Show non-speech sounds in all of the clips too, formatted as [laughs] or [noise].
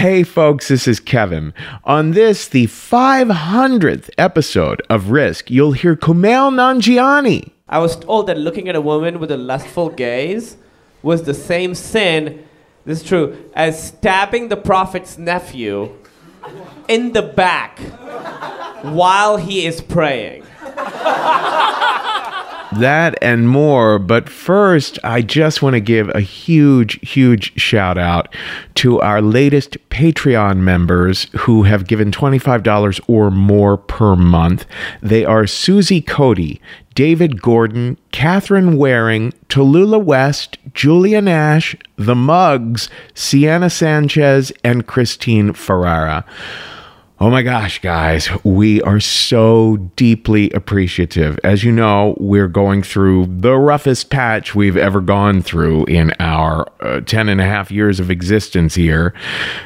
Hey, folks, this is Kevin. On this, the 500th episode of Risk, you'll hear Kumail Nanjiani. I was told that looking at a woman with a lustful gaze was the same sin, this is true, as stabbing the prophet's nephew in the back while he is praying. [laughs] That and more. But first, I just want to give a huge, huge shout out to our latest Patreon members who have given $25 or more per month. They are Susie Cody, David Gordon, Catherine Waring, Tallulah West, Julia Nash, The Mugs, Sienna Sanchez, and Christine Ferrara. Oh my gosh, guys, we are so deeply appreciative. As you know, we're going through the roughest patch we've ever gone through in our uh, 10 and a half years of existence here.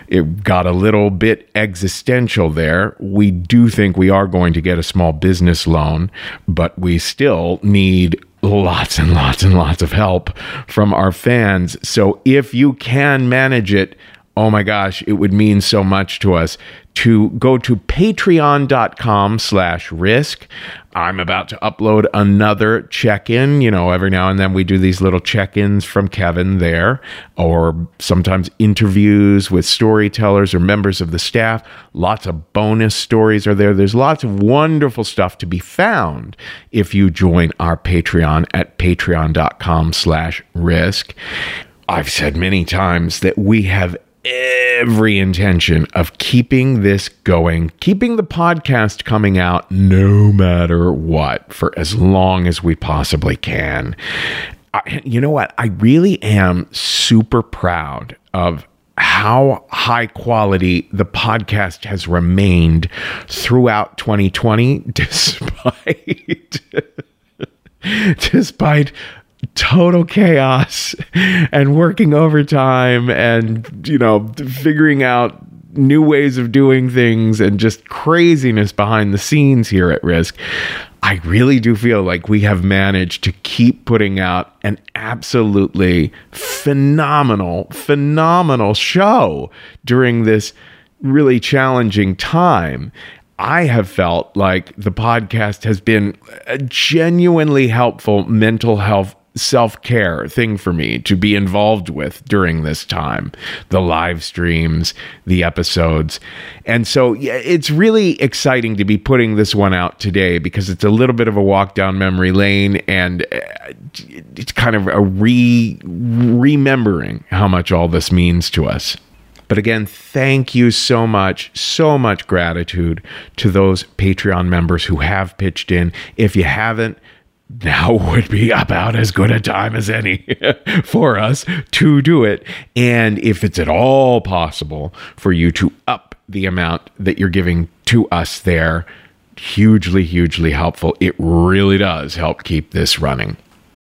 It got a little bit existential there. We do think we are going to get a small business loan, but we still need lots and lots and lots of help from our fans. So if you can manage it, oh my gosh, it would mean so much to us to go to patreon.com slash risk. I'm about to upload another check-in. You know, every now and then we do these little check-ins from Kevin there, or sometimes interviews with storytellers or members of the staff. Lots of bonus stories are there. There's lots of wonderful stuff to be found if you join our Patreon at patreon.com slash risk. I've said many times that we have every intention of keeping this going, keeping the podcast coming out no matter what for as long as we possibly can. I, you know what? I really am super proud of how high quality the podcast has remained throughout 2020 [laughs] despite [laughs] despite total chaos and working overtime and you know figuring out new ways of doing things and just craziness behind the scenes here at risk i really do feel like we have managed to keep putting out an absolutely phenomenal phenomenal show during this really challenging time. I have felt like the podcast has been a genuinely helpful mental health self care thing for me to be involved with during this time the live streams, the episodes. And so yeah, it's really exciting to be putting this one out today because it's a little bit of a walk down memory lane and uh, it's kind of a re remembering how much all this means to us. But again, thank you so much, so much gratitude to those Patreon members who have pitched in. If you haven't, now [laughs] would be about as good a time as any [laughs] for us to do it. And if it's at all possible for you to up the amount that you're giving to us there, hugely, hugely helpful. It really does help keep this running.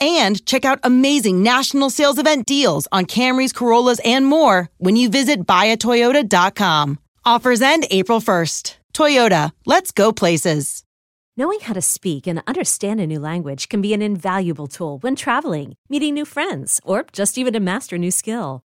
and check out amazing national sales event deals on Camrys, Corollas, and more when you visit buyatoyota.com. Offers end April 1st. Toyota, let's go places. Knowing how to speak and understand a new language can be an invaluable tool when traveling, meeting new friends, or just even to master a new skill.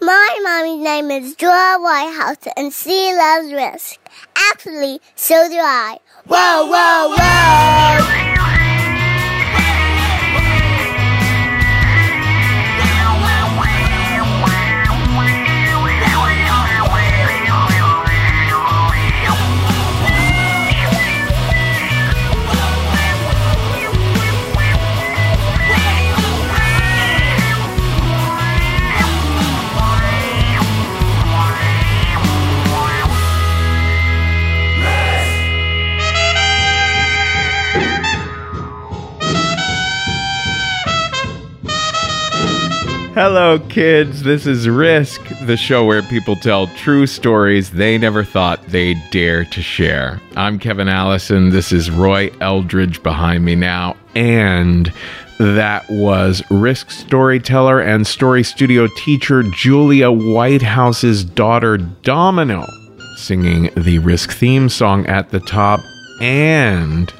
My mommy's name is Dora Whitehouse, and she loves risk. Actually, so do I. Whoa, whoa, whoa! Hello, kids. This is Risk, the show where people tell true stories they never thought they'd dare to share. I'm Kevin Allison. This is Roy Eldridge behind me now. And that was Risk storyteller and story studio teacher Julia Whitehouse's daughter, Domino, singing the Risk theme song at the top. And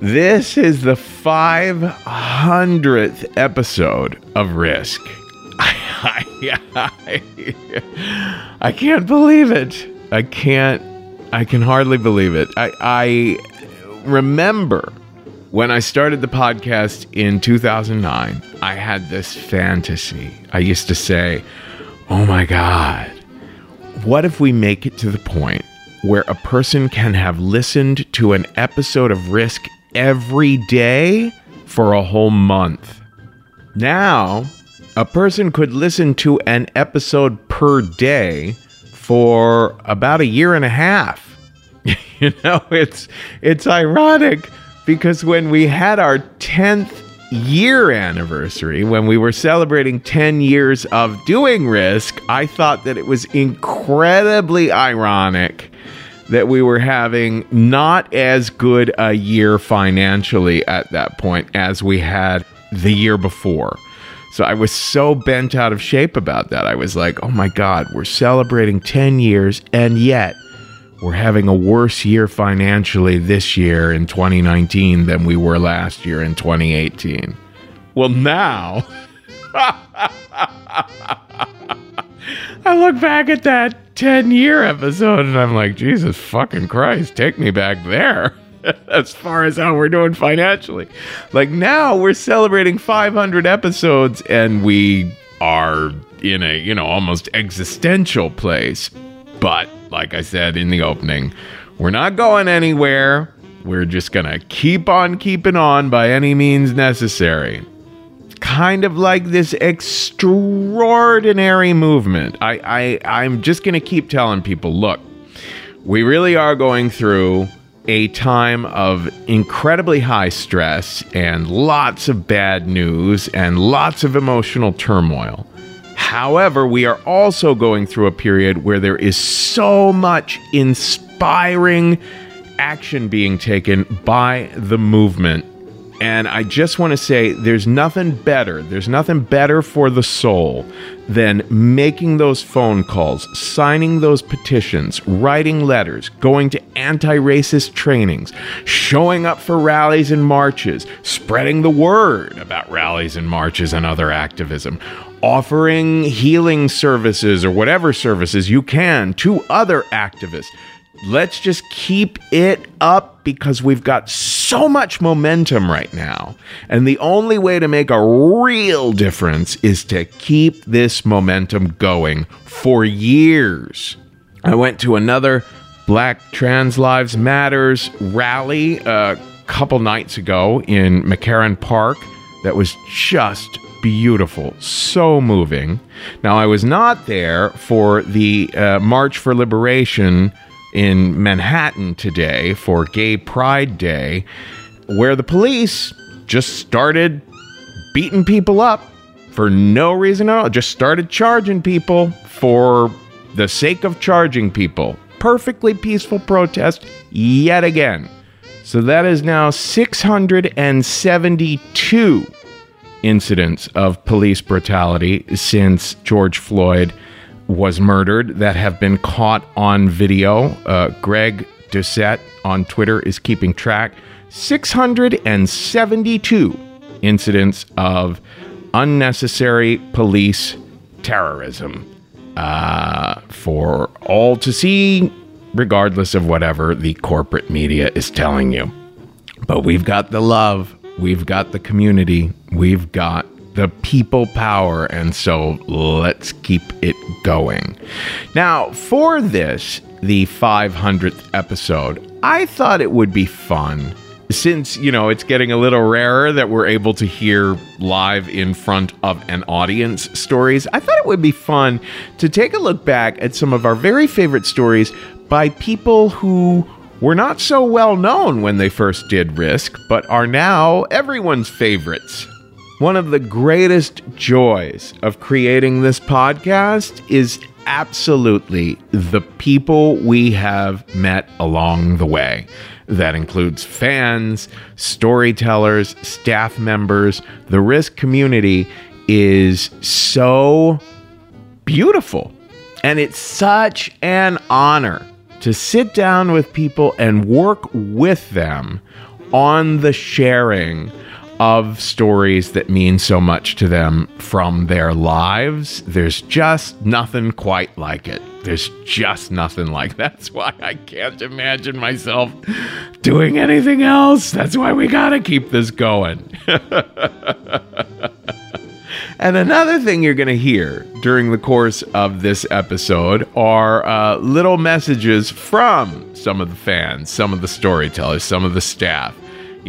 this is the 500th episode of Risk. [laughs] I, I, I can't believe it. I can't, I can hardly believe it. I, I remember when I started the podcast in 2009, I had this fantasy. I used to say, oh my God, what if we make it to the point where a person can have listened to an episode of Risk every day for a whole month? Now, a person could listen to an episode per day for about a year and a half. [laughs] you know, it's it's ironic because when we had our 10th year anniversary, when we were celebrating 10 years of doing Risk, I thought that it was incredibly ironic that we were having not as good a year financially at that point as we had the year before. So I was so bent out of shape about that. I was like, oh my God, we're celebrating 10 years, and yet we're having a worse year financially this year in 2019 than we were last year in 2018. Well, now. [laughs] I look back at that 10 year episode and I'm like, Jesus fucking Christ, take me back there. [laughs] as far as how we're doing financially. Like now we're celebrating 500 episodes and we are in a, you know, almost existential place. But like I said in the opening, we're not going anywhere. We're just going to keep on keeping on by any means necessary. Kind of like this extraordinary movement. I, I I'm just gonna keep telling people, look, we really are going through a time of incredibly high stress and lots of bad news and lots of emotional turmoil. However, we are also going through a period where there is so much inspiring action being taken by the movement. And I just want to say there's nothing better, there's nothing better for the soul than making those phone calls, signing those petitions, writing letters, going to anti racist trainings, showing up for rallies and marches, spreading the word about rallies and marches and other activism, offering healing services or whatever services you can to other activists. Let's just keep it up because we've got so much momentum right now. And the only way to make a real difference is to keep this momentum going for years. I went to another Black Trans Lives Matters rally a couple nights ago in McCarren Park that was just beautiful, so moving. Now, I was not there for the uh, March for Liberation in Manhattan today for Gay Pride Day, where the police just started beating people up for no reason at all, just started charging people for the sake of charging people. perfectly peaceful protest yet again. So that is now 672 incidents of police brutality since George Floyd was murdered that have been caught on video. Uh, Greg Doucette on Twitter is keeping track. 672 incidents of unnecessary police terrorism uh, for all to see, regardless of whatever the corporate media is telling you. But we've got the love, we've got the community, we've got the people power, and so let's keep it going. Now, for this, the 500th episode, I thought it would be fun since you know it's getting a little rarer that we're able to hear live in front of an audience stories i thought it would be fun to take a look back at some of our very favorite stories by people who were not so well known when they first did risk but are now everyone's favorites one of the greatest joys of creating this podcast is absolutely the people we have met along the way. That includes fans, storytellers, staff members. The Risk community is so beautiful. And it's such an honor to sit down with people and work with them on the sharing of stories that mean so much to them from their lives. There's just nothing quite like it. There's just nothing like [laughs] that's why I can't imagine myself doing anything else. That's why we got to keep this going. [laughs] And another thing you're going to hear during the course of this episode are uh, little messages from some of the fans, some of the storytellers, some of the staff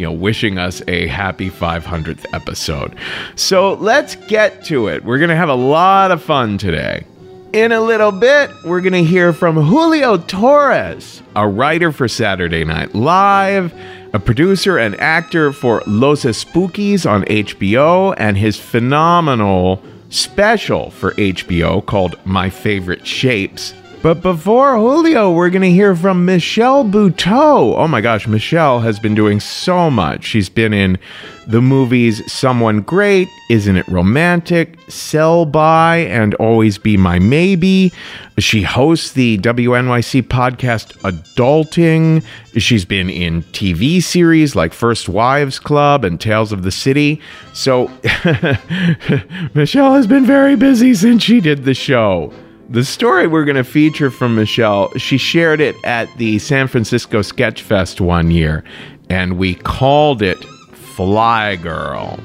you know, wishing us a happy 500th episode. So let's get to it. We're going to have a lot of fun today. In a little bit, we're going to hear from Julio Torres, a writer for Saturday Night Live, a producer and actor for Los Espookys on HBO, and his phenomenal special for HBO called My Favorite Shapes but before Julio, we're going to hear from Michelle Buteau. Oh my gosh, Michelle has been doing so much. She's been in the movies Someone Great, Isn't It Romantic, Sell By, and Always Be My Maybe. She hosts the WNYC podcast Adulting. She's been in TV series like First Wives Club and Tales of the City. So [laughs] Michelle has been very busy since she did the show. The story we're going to feature from Michelle, she shared it at the San Francisco Sketch Fest one year, and we called it Fly Girl.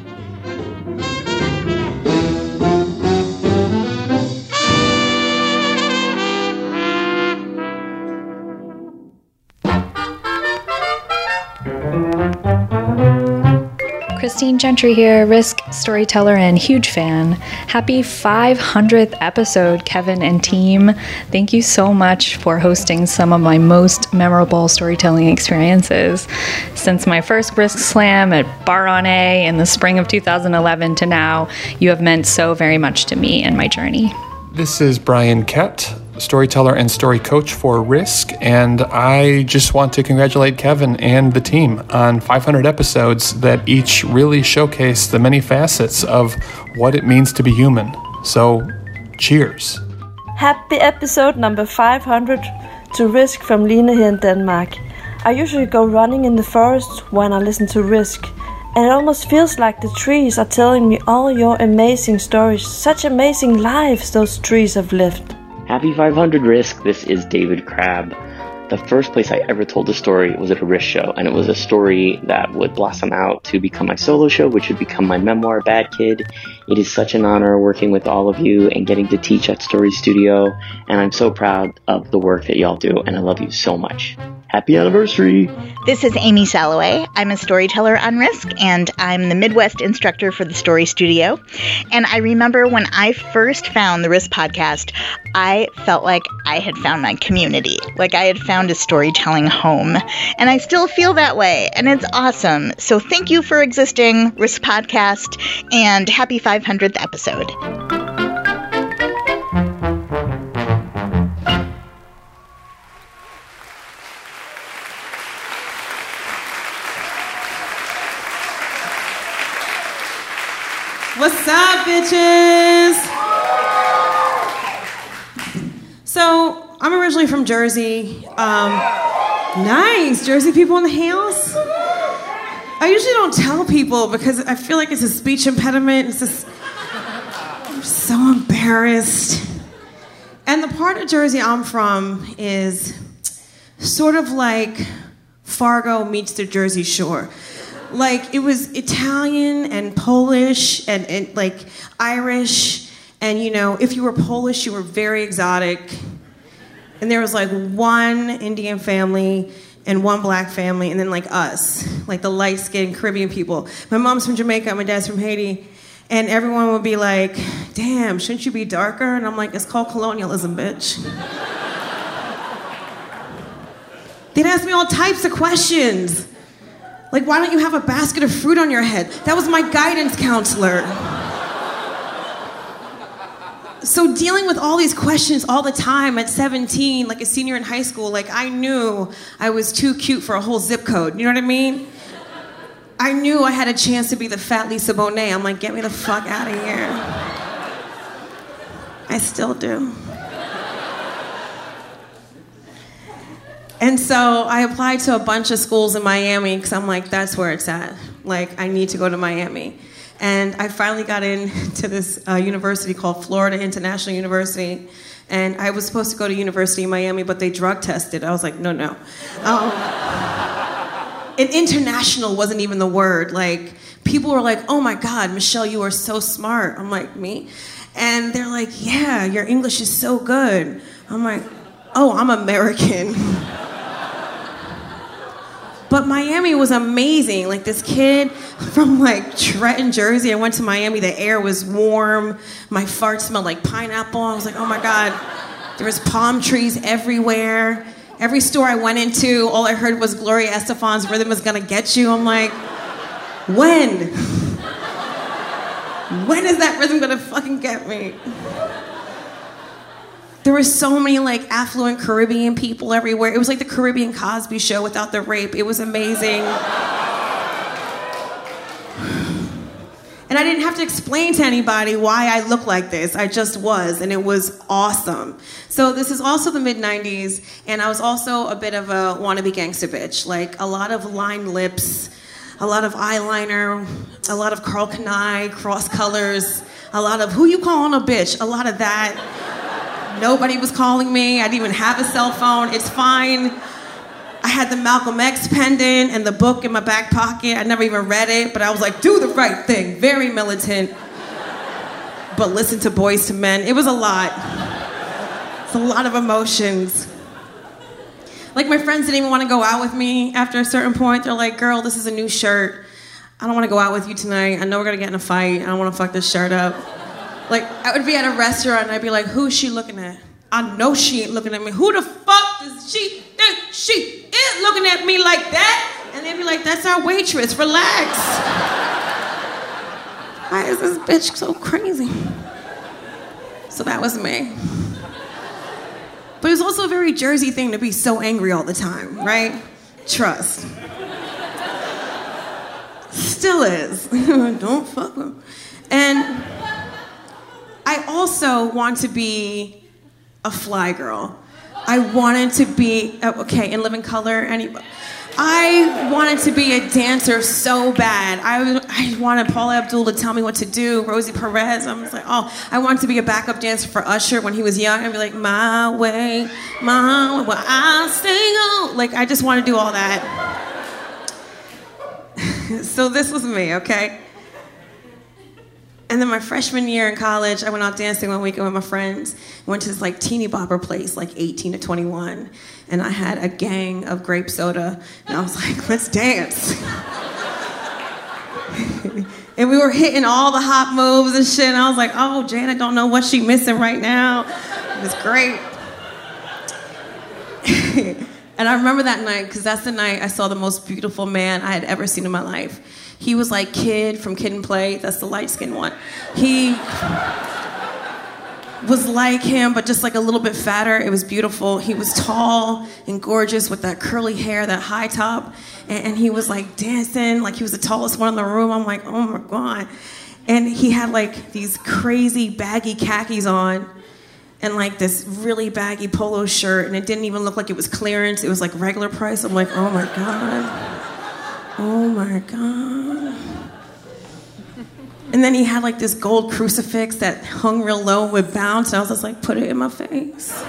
Christine Gentry here, Risk storyteller and huge fan. Happy 500th episode, Kevin and team. Thank you so much for hosting some of my most memorable storytelling experiences. Since my first Risk Slam at Bar on A in the spring of 2011 to now, you have meant so very much to me and my journey. This is Brian Kett storyteller and story coach for Risk. And I just want to congratulate Kevin and the team on 500 episodes that each really showcase the many facets of what it means to be human. So, cheers. Happy episode number 500 to Risk from Line here in Denmark. I usually go running in the forest when I listen to Risk. And it almost feels like the trees are telling me all your amazing stories. Such amazing lives those trees have lived. Happy 500 Risk, this is David Crabb. The first place I ever told a story was at a Risk show, and it was a story that would blossom out to become my solo show, which would become my memoir, Bad Kid. It is such an honor working with all of you and getting to teach at Story Studio, and I'm so proud of the work that y'all do, and I love you so much. Happy anniversary! This is Amy Salloway. I'm a storyteller on Risk, and I'm the Midwest instructor for the Story Studio. And I remember when I first found the Risk podcast, I felt like I had found my community, like I had found a storytelling home. And I still feel that way, and it's awesome. So thank you for existing, Risk Podcast, and happy 500th episode. What's up, bitches? So, I'm originally from Jersey. Um, nice. Jersey people in the house? I usually don't tell people because I feel like it's a speech impediment. It's just, I'm so embarrassed. And the part of Jersey I'm from is sort of like Fargo meets the Jersey Shore. Like it was Italian and Polish and, and like Irish. And you know, if you were Polish, you were very exotic. And there was like one Indian family and one black family, and then like us, like the light skinned Caribbean people. My mom's from Jamaica, my dad's from Haiti. And everyone would be like, damn, shouldn't you be darker? And I'm like, it's called colonialism, bitch. [laughs] They'd ask me all types of questions. Like, why don't you have a basket of fruit on your head? That was my guidance counselor. So, dealing with all these questions all the time at 17, like a senior in high school, like I knew I was too cute for a whole zip code. You know what I mean? I knew I had a chance to be the fat Lisa Bonet. I'm like, get me the fuck out of here. I still do. And so I applied to a bunch of schools in Miami because I'm like, that's where it's at. Like, I need to go to Miami. And I finally got into [laughs] this uh, university called Florida International University. And I was supposed to go to University of Miami, but they drug tested. I was like, no, no. Um, [laughs] and international wasn't even the word. Like, people were like, oh my God, Michelle, you are so smart. I'm like, me? And they're like, yeah, your English is so good. I'm like, oh, I'm American. But Miami was amazing. Like this kid from like Trenton, Jersey. I went to Miami. The air was warm. My fart smelled like pineapple. I was like, oh my god. There was palm trees everywhere. Every store I went into, all I heard was Gloria Estefan's "Rhythm Is Gonna Get You." I'm like, when? When is that rhythm gonna fucking get me? There were so many like affluent Caribbean people everywhere. It was like the Caribbean Cosby show without the rape. It was amazing. [sighs] And I didn't have to explain to anybody why I look like this. I just was, and it was awesome. So this is also the mid '90s, and I was also a bit of a wannabe gangster bitch. Like a lot of lined lips, a lot of eyeliner, a lot of Karl Kani cross colors, a lot of who you calling a bitch, a lot of that. Nobody was calling me. I didn't even have a cell phone. It's fine. I had the Malcolm X pendant and the book in my back pocket. I never even read it, but I was like, do the right thing. Very militant. But listen to Boyz II Men. It was a lot. It's a lot of emotions. Like my friends didn't even want to go out with me after a certain point. They're like, girl, this is a new shirt. I don't want to go out with you tonight. I know we're gonna get in a fight. I don't want to fuck this shirt up. Like I would be at a restaurant and I'd be like, who's she looking at? I know she ain't looking at me. Who the fuck does she think she is looking at me like that? And they'd be like, that's our waitress. Relax. [laughs] Why is this bitch so crazy? So that was me. But it was also a very Jersey thing to be so angry all the time, right? Trust. Still is. [laughs] Don't fuck them. And I also want to be a fly girl. I wanted to be oh, okay in Living Color. Any, I wanted to be a dancer so bad. I, I wanted Paula Abdul to tell me what to do. Rosie Perez. I was like, oh, I wanted to be a backup dancer for Usher when he was young. I'd be like, my way, my way, well, I'll sing. Like I just want to do all that. [laughs] so this was me, okay. And then my freshman year in college, I went out dancing one weekend with my friends. Went to this like teeny bopper place, like 18 to 21. And I had a gang of grape soda. And I was like, let's dance. [laughs] and we were hitting all the hop moves and shit. And I was like, oh, Janet don't know what she missing right now. It was great. [laughs] and I remember that night because that's the night I saw the most beautiful man I had ever seen in my life. He was like Kid from Kid and Play. That's the light skinned one. He was like him, but just like a little bit fatter. It was beautiful. He was tall and gorgeous with that curly hair, that high top. And, and he was like dancing, like he was the tallest one in the room. I'm like, oh my God. And he had like these crazy baggy khakis on and like this really baggy polo shirt, and it didn't even look like it was clearance. It was like regular price. I'm like, oh my God. Oh my God. And then he had like this gold crucifix that hung real low and would bounce, and I was just like, put it in my face.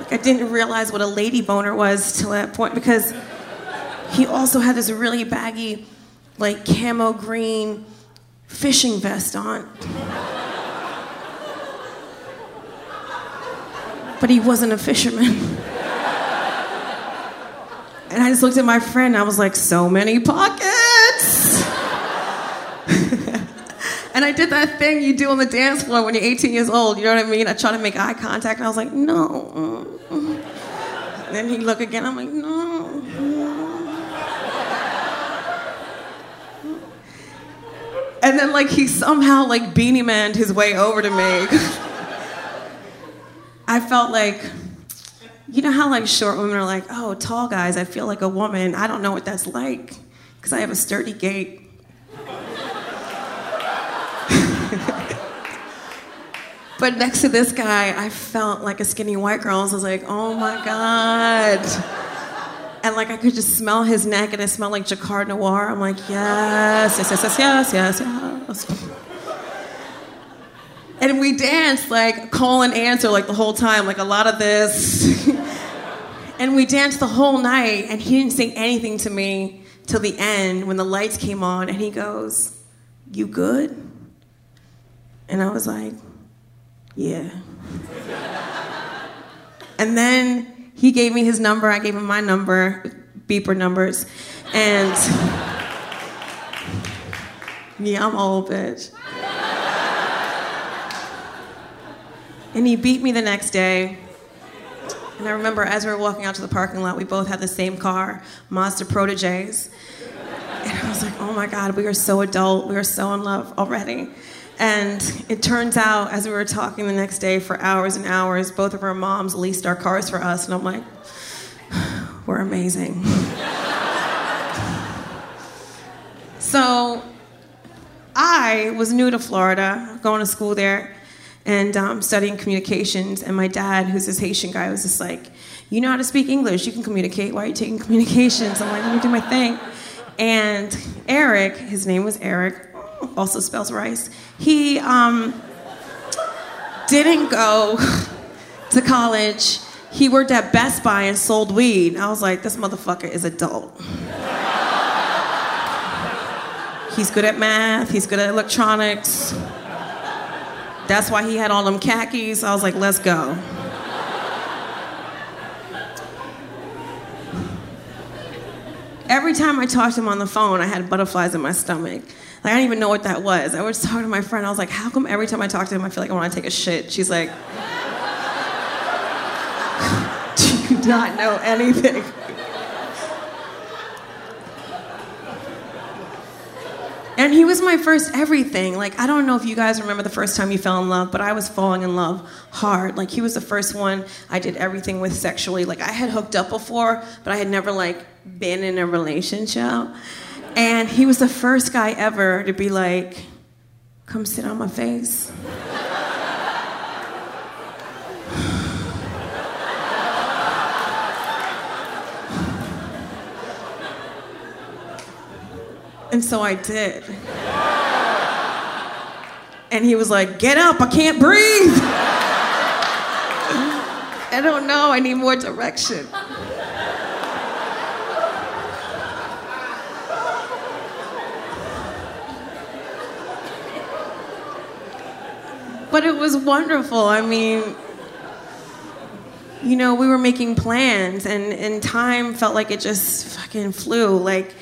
Like I didn't realize what a lady boner was till that point because he also had this really baggy, like camo green fishing vest on. But he wasn't a fisherman. And I just looked at my friend and I was like, so many pockets. [laughs] and I did that thing you do on the dance floor when you're 18 years old. You know what I mean? I tried to make eye contact and I was like, no. And then he looked again. I'm like, no. And then like he somehow like beanie maned his way over to me. [laughs] I felt like, you know how like short women are like, oh, tall guys, I feel like a woman. I don't know what that's like because I have a sturdy gait. [laughs] but next to this guy, I felt like a skinny white girl. So I was like, oh my God. And like I could just smell his neck and it smelled like Drakkar Noir. I'm like, yes, yes, yes, yes, yes, yes, yes. And we danced like call and answer like the whole time, like a lot of this. [laughs] and we danced the whole night and he didn't say anything to me till the end when the lights came on and he goes, You good? And I was like, Yeah. [laughs] and then he gave me his number, I gave him my number, beeper numbers, and [laughs] yeah, I'm old, bitch. And he beat me the next day. And I remember as we were walking out to the parking lot, we both had the same car, Mazda Proteges. And I was like, oh my God, we are so adult. We are so in love already. And it turns out, as we were talking the next day for hours and hours, both of our moms leased our cars for us. And I'm like, [sighs] we're amazing. [laughs] so I was new to Florida, going to school there and um, studying communications. And my dad, who's this Haitian guy, was just like, You know how to speak English, you can communicate. Why are you taking communications? I'm like, Let me do my thing. And Eric, his name was Eric, also spells rice, he um, didn't go [laughs] to college. He worked at Best Buy and sold weed. I was like, This motherfucker is adult. [laughs] He's good at math, he's good at electronics. That's why he had all them khakis. I was like, let's go. Every time I talked to him on the phone, I had butterflies in my stomach. Like, I didn't even know what that was. I was talking to my friend. I was like, how come every time I talk to him, I feel like I want to take a shit? She's like, [laughs] do you not know anything? And he was my first everything. Like, I don't know if you guys remember the first time you fell in love, but I was falling in love hard. Like, he was the first one I did everything with sexually. Like, I had hooked up before, but I had never, like, been in a relationship. And he was the first guy ever to be like, come sit on my face. And so I did. And he was like, Get up, I can't breathe. [laughs] I don't know, I need more direction. But it was wonderful. I mean, you know, we were making plans, and, and time felt like it just fucking flew. Like,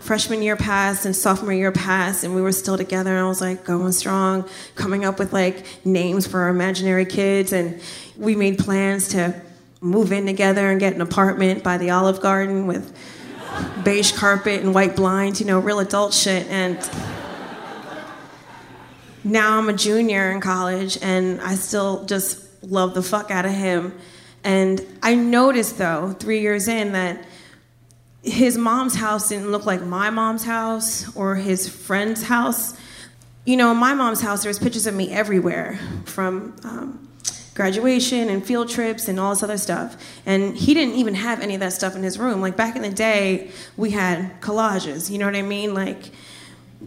freshman year passed and sophomore year passed and we were still together and I was like going strong, coming up with like names for our imaginary kids and we made plans to move in together and get an apartment by the Olive Garden with beige carpet and white blinds, you know, real adult shit and now I'm a junior in college and I still just love the fuck out of him. And I noticed though, 3 years in that his mom's house didn't look like my mom's house or his friend's house. You know, in my mom's house, there was pictures of me everywhere from um, graduation and field trips and all this other stuff. And he didn't even have any of that stuff in his room. Like back in the day, we had collages. You know what I mean? Like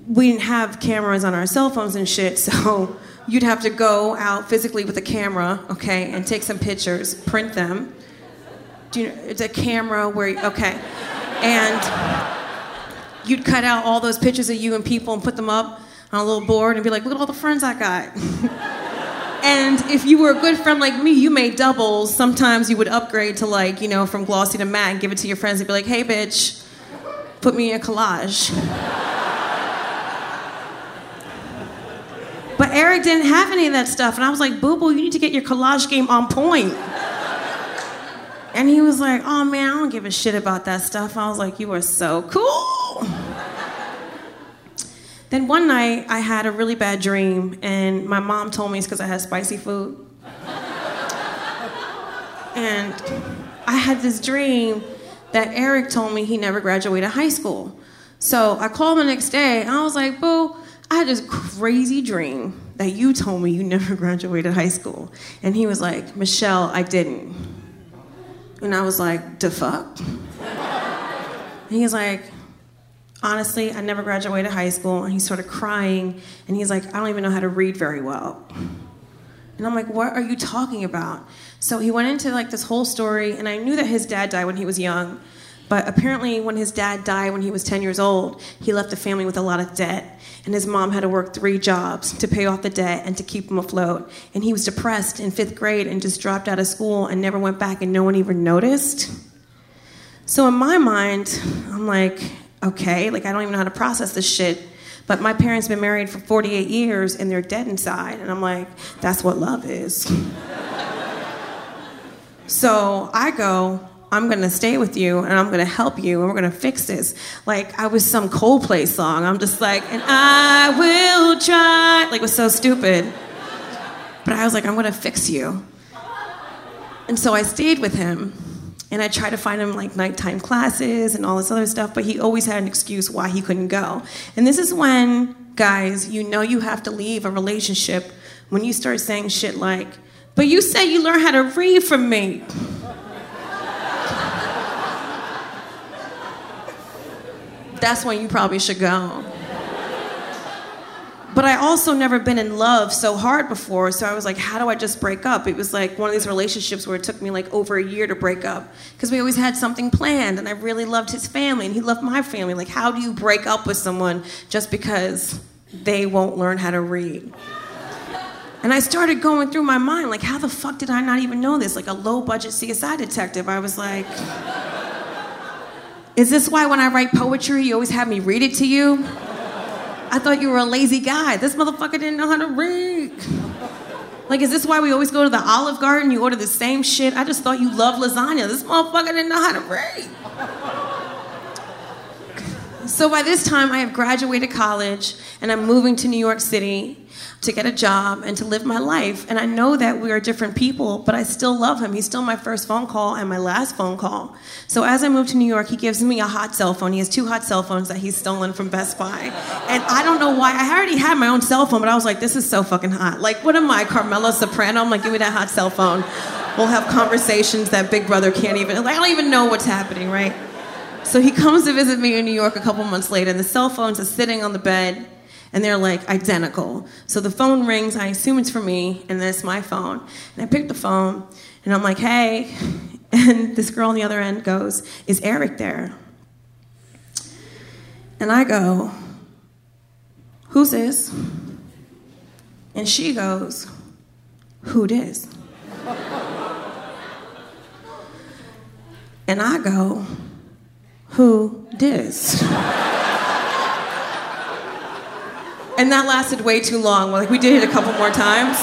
we didn't have cameras on our cell phones and shit, [laughs] so you'd have to go out physically with a camera, okay, and take some pictures, print them. Do you know, it's a camera where, okay, and you'd cut out all those pictures of you and people and put them up on a little board and be like, look at all the friends I got. [laughs] and if you were a good friend like me, you made doubles. Sometimes you would upgrade to like, you know, from glossy to matte and give it to your friends and be like, hey, bitch, put me in a collage. But Eric didn't have any of that stuff. And I was like, Boo Boo, you need to get your collage game on point. And he was like, Oh man, I don't give a shit about that stuff. I was like, You are so cool. then one night, I had a really bad dream, and my mom told me it's because I had spicy food. and I had this dream that Eric told me he never graduated high school. So I called him the next day, and I was like, Boo, I had this crazy dream that you told me you never [laughs] graduated high school. And he was like, Michelle, I didn't. And I was like, the fuck? He's like, honestly, I never graduated high school. And he started crying. And he's like, I don't even know how to read very well. And I'm like, what are you talking about? So he went into like this whole story. And I knew that his dad died when he was young. But apparently, when his dad died when he was 10 years old, he left the family with a lot of debt. And his mom had to work three jobs to pay off the debt and to keep him afloat. And he was depressed in fifth grade and just dropped out of school and never went back, and no one even noticed. So, in my mind, I'm like, okay, like I don't even know how to process this shit. But my parents been married for 48 years and they're dead inside. And I'm like, that's what love is. [laughs] so I go, I'm gonna stay with you and I'm gonna help you and we're gonna fix this. Like I was some Coldplay song. I'm just like, and I will try. Like it was so stupid. But I was like, I'm gonna fix you. And so I stayed with him and I tried to find him like nighttime classes and all this other stuff, but he always had an excuse why he couldn't go. And this is when, guys, you know you have to leave a relationship when you start saying shit like, but you said you learned how to read from me. That's when you probably should go. But I also never been in love so hard before, so I was like, how do I just break up? It was like one of these relationships where it took me like over a year to break up because we always had something planned and I really loved his family and he loved my family. Like, how do you break up with someone just because they won't learn how to read? And I started going through my mind, like, how the fuck did I not even know this? Like a low budget CSI detective. I was like, is this why when I write poetry, you always have me read it to you? I thought you were a lazy guy. This motherfucker didn't know how to read. Like, is this why we always go to the Olive Garden? You order the same shit. I just thought you loved lasagna. This motherfucker didn't know how to read. So by this time, I have graduated college and I'm moving to New York City to get a job and to live my life. And I know that we are different people, but I still love him. He's still my first phone call and my last phone call. So as I move to New York, he gives me a hot cell phone. He has two hot cell phones that he's stolen from Best Buy. And I don't know why. I already had my own cell phone, but I was like, this is so fucking hot. Like, what am I, Carmela Soprano? I'm like, give me that hot cell phone. We'll have conversations that Big Brother can't even, I don't even know what's happening, right? So he comes to visit me in New York a couple months later, and the cell phones are sitting on the bed and they're like identical. So the phone rings, I assume it's for me, and it's my phone. And I pick the phone, and I'm like, hey. [laughs] And this girl on the other end goes, is Eric there? And I go, who's this? And she goes, who this? [laughs] And I go, who this? And that lasted way too long. Like we did it a couple more times.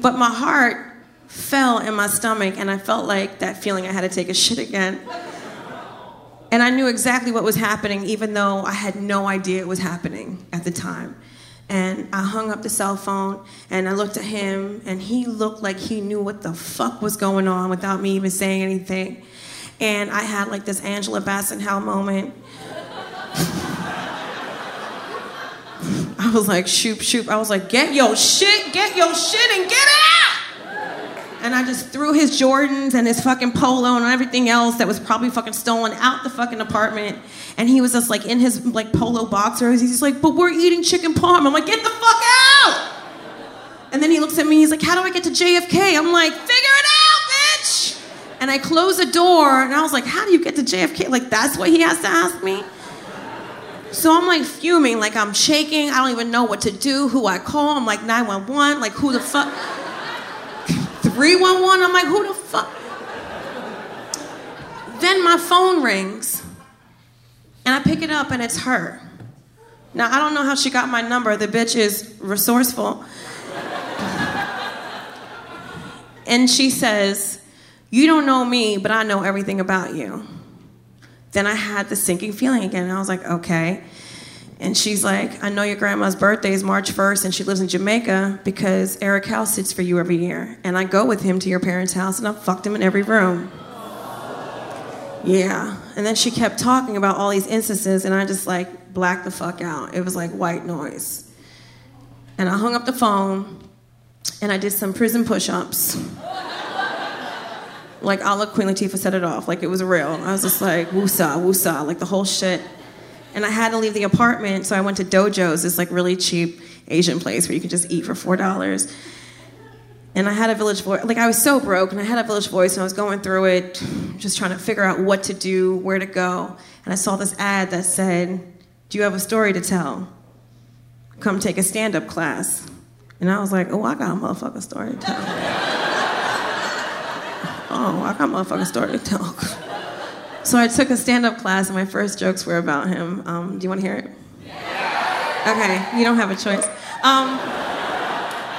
But my heart fell in my stomach, and I felt like that feeling I had to take a shit again. And I knew exactly what was happening, even though I had no idea it was happening at the time. And I hung up the cell phone and I looked at him and he looked like he knew what the fuck was going on without me even saying anything. And I had like this Angela Bassett Hell moment. [laughs] I was like, shoop, shoop. I was like, get your shit, get your shit and get out! And I just threw his Jordans and his fucking polo and everything else that was probably fucking stolen out the fucking apartment. And he was just like in his like polo boxers. He's just like, but we're eating chicken parm. I'm like, get the fuck out! And then he looks at me, he's like, how do I get to JFK? I'm like, figure it out, bitch! And I close the door and I was like, how do you get to JFK? Like, that's what he has to ask me? So I'm like fuming, like I'm shaking. I don't even know what to do, who I call. I'm like 911, like who the fuck? 311, I'm like, who the fuck? Then my phone rings and I pick it up and it's her. Now, I don't know how she got my number. The bitch is resourceful. and she says, You don't know me, but I know everything about you then I had the sinking feeling again. And I was like, okay. And she's like, I know your grandma's birthday is March 1st and she lives in Jamaica because Eric House sits for you every year. And I go with him to your parents' house and I've fucked him in every room. Yeah. And then she kept talking about all these instances and I just like blacked the fuck out. It was like white noise. And I hung up the phone and I did some prison push ups like a Queen Latifah set it off, like it was real. I was just like, woosah, woosah, like the whole shit. And I had to leave the apartment, so I went to Dojos, this like really cheap Asian place where you could just eat for four dollars. And I had a village voice, like I was so broke, and I had a village voice, and I was going through it, just trying to figure out what to do, where to go. And I saw this ad that said, "Do you have a story to tell? Come take a stand-up class." And I was like, "Oh, I got a motherfucking story to tell." [laughs] oh, I got a motherfucking story to tell. [laughs] so I took a stand-up class, and my first jokes were about him. Um, do you want to hear it? Yeah. Okay, you don't have a choice. Um,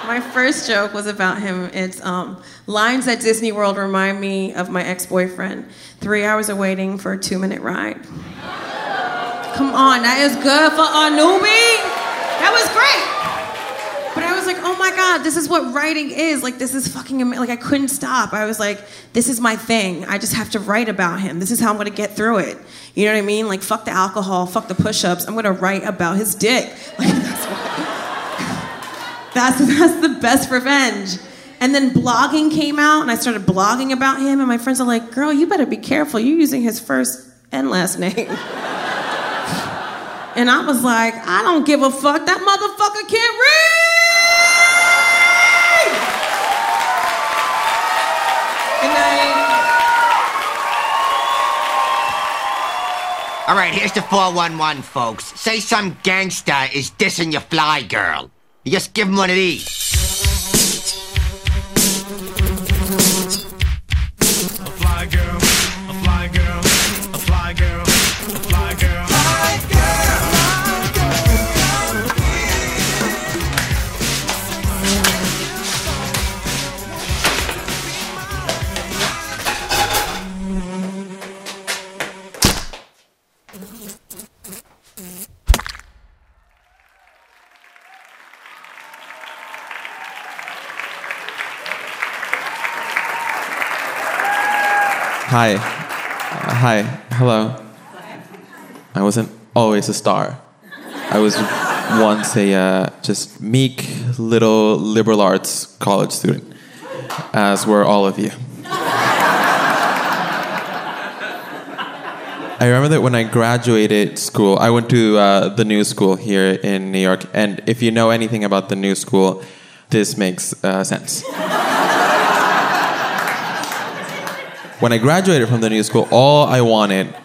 my first joke was about him. It's um, lines at Disney World remind me of my ex-boyfriend. Three hours of waiting for a two-minute ride. Come on, that is good for a newbie. That was great. Was like, oh my God, this is what writing is. Like, this is fucking amazing. Like, I couldn't stop. I was like, this is my thing. I just have to write about him. This is how I'm gonna get through it. You know what I mean? Like, fuck the alcohol, fuck the push ups. I'm gonna write about his dick. [laughs] Like, that's [laughs] that's, that's the best revenge. And then blogging came out, and I started blogging about him, and my friends are like, girl, you better be careful. You're using his first and last name. [laughs] And I was like, I don't give a fuck. That motherfucker can't read! All right, here's the 411, folks. Say some gangster is dissing your fly girl. You just give him one of these. Hi. Uh, hi. Hello. I wasn't always a star. I was once a uh, just meek little liberal arts college student, as were all of you. I remember that when I graduated school, I went to uh, the new school here in New York, and if you know anything about the new school, this makes uh, sense. When I graduated from the new school, all I wanted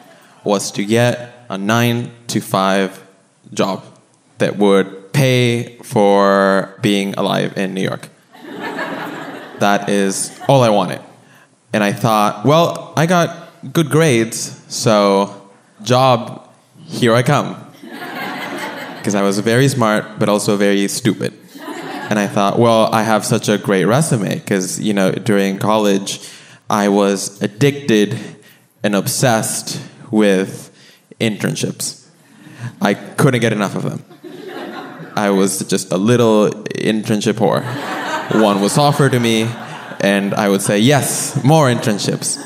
was to get a nine to five job that would pay for being alive in New York. that is all I wanted. And I thought, well, I got good grades, so job, here I come. Because I was very smart, but also very stupid. And I thought, well, I have such a great resume, because, you know, during college, I was addicted and obsessed with internships. I couldn't get enough of them. I was just a little internship whore. One was offered to me, and I would say, yes, more internships.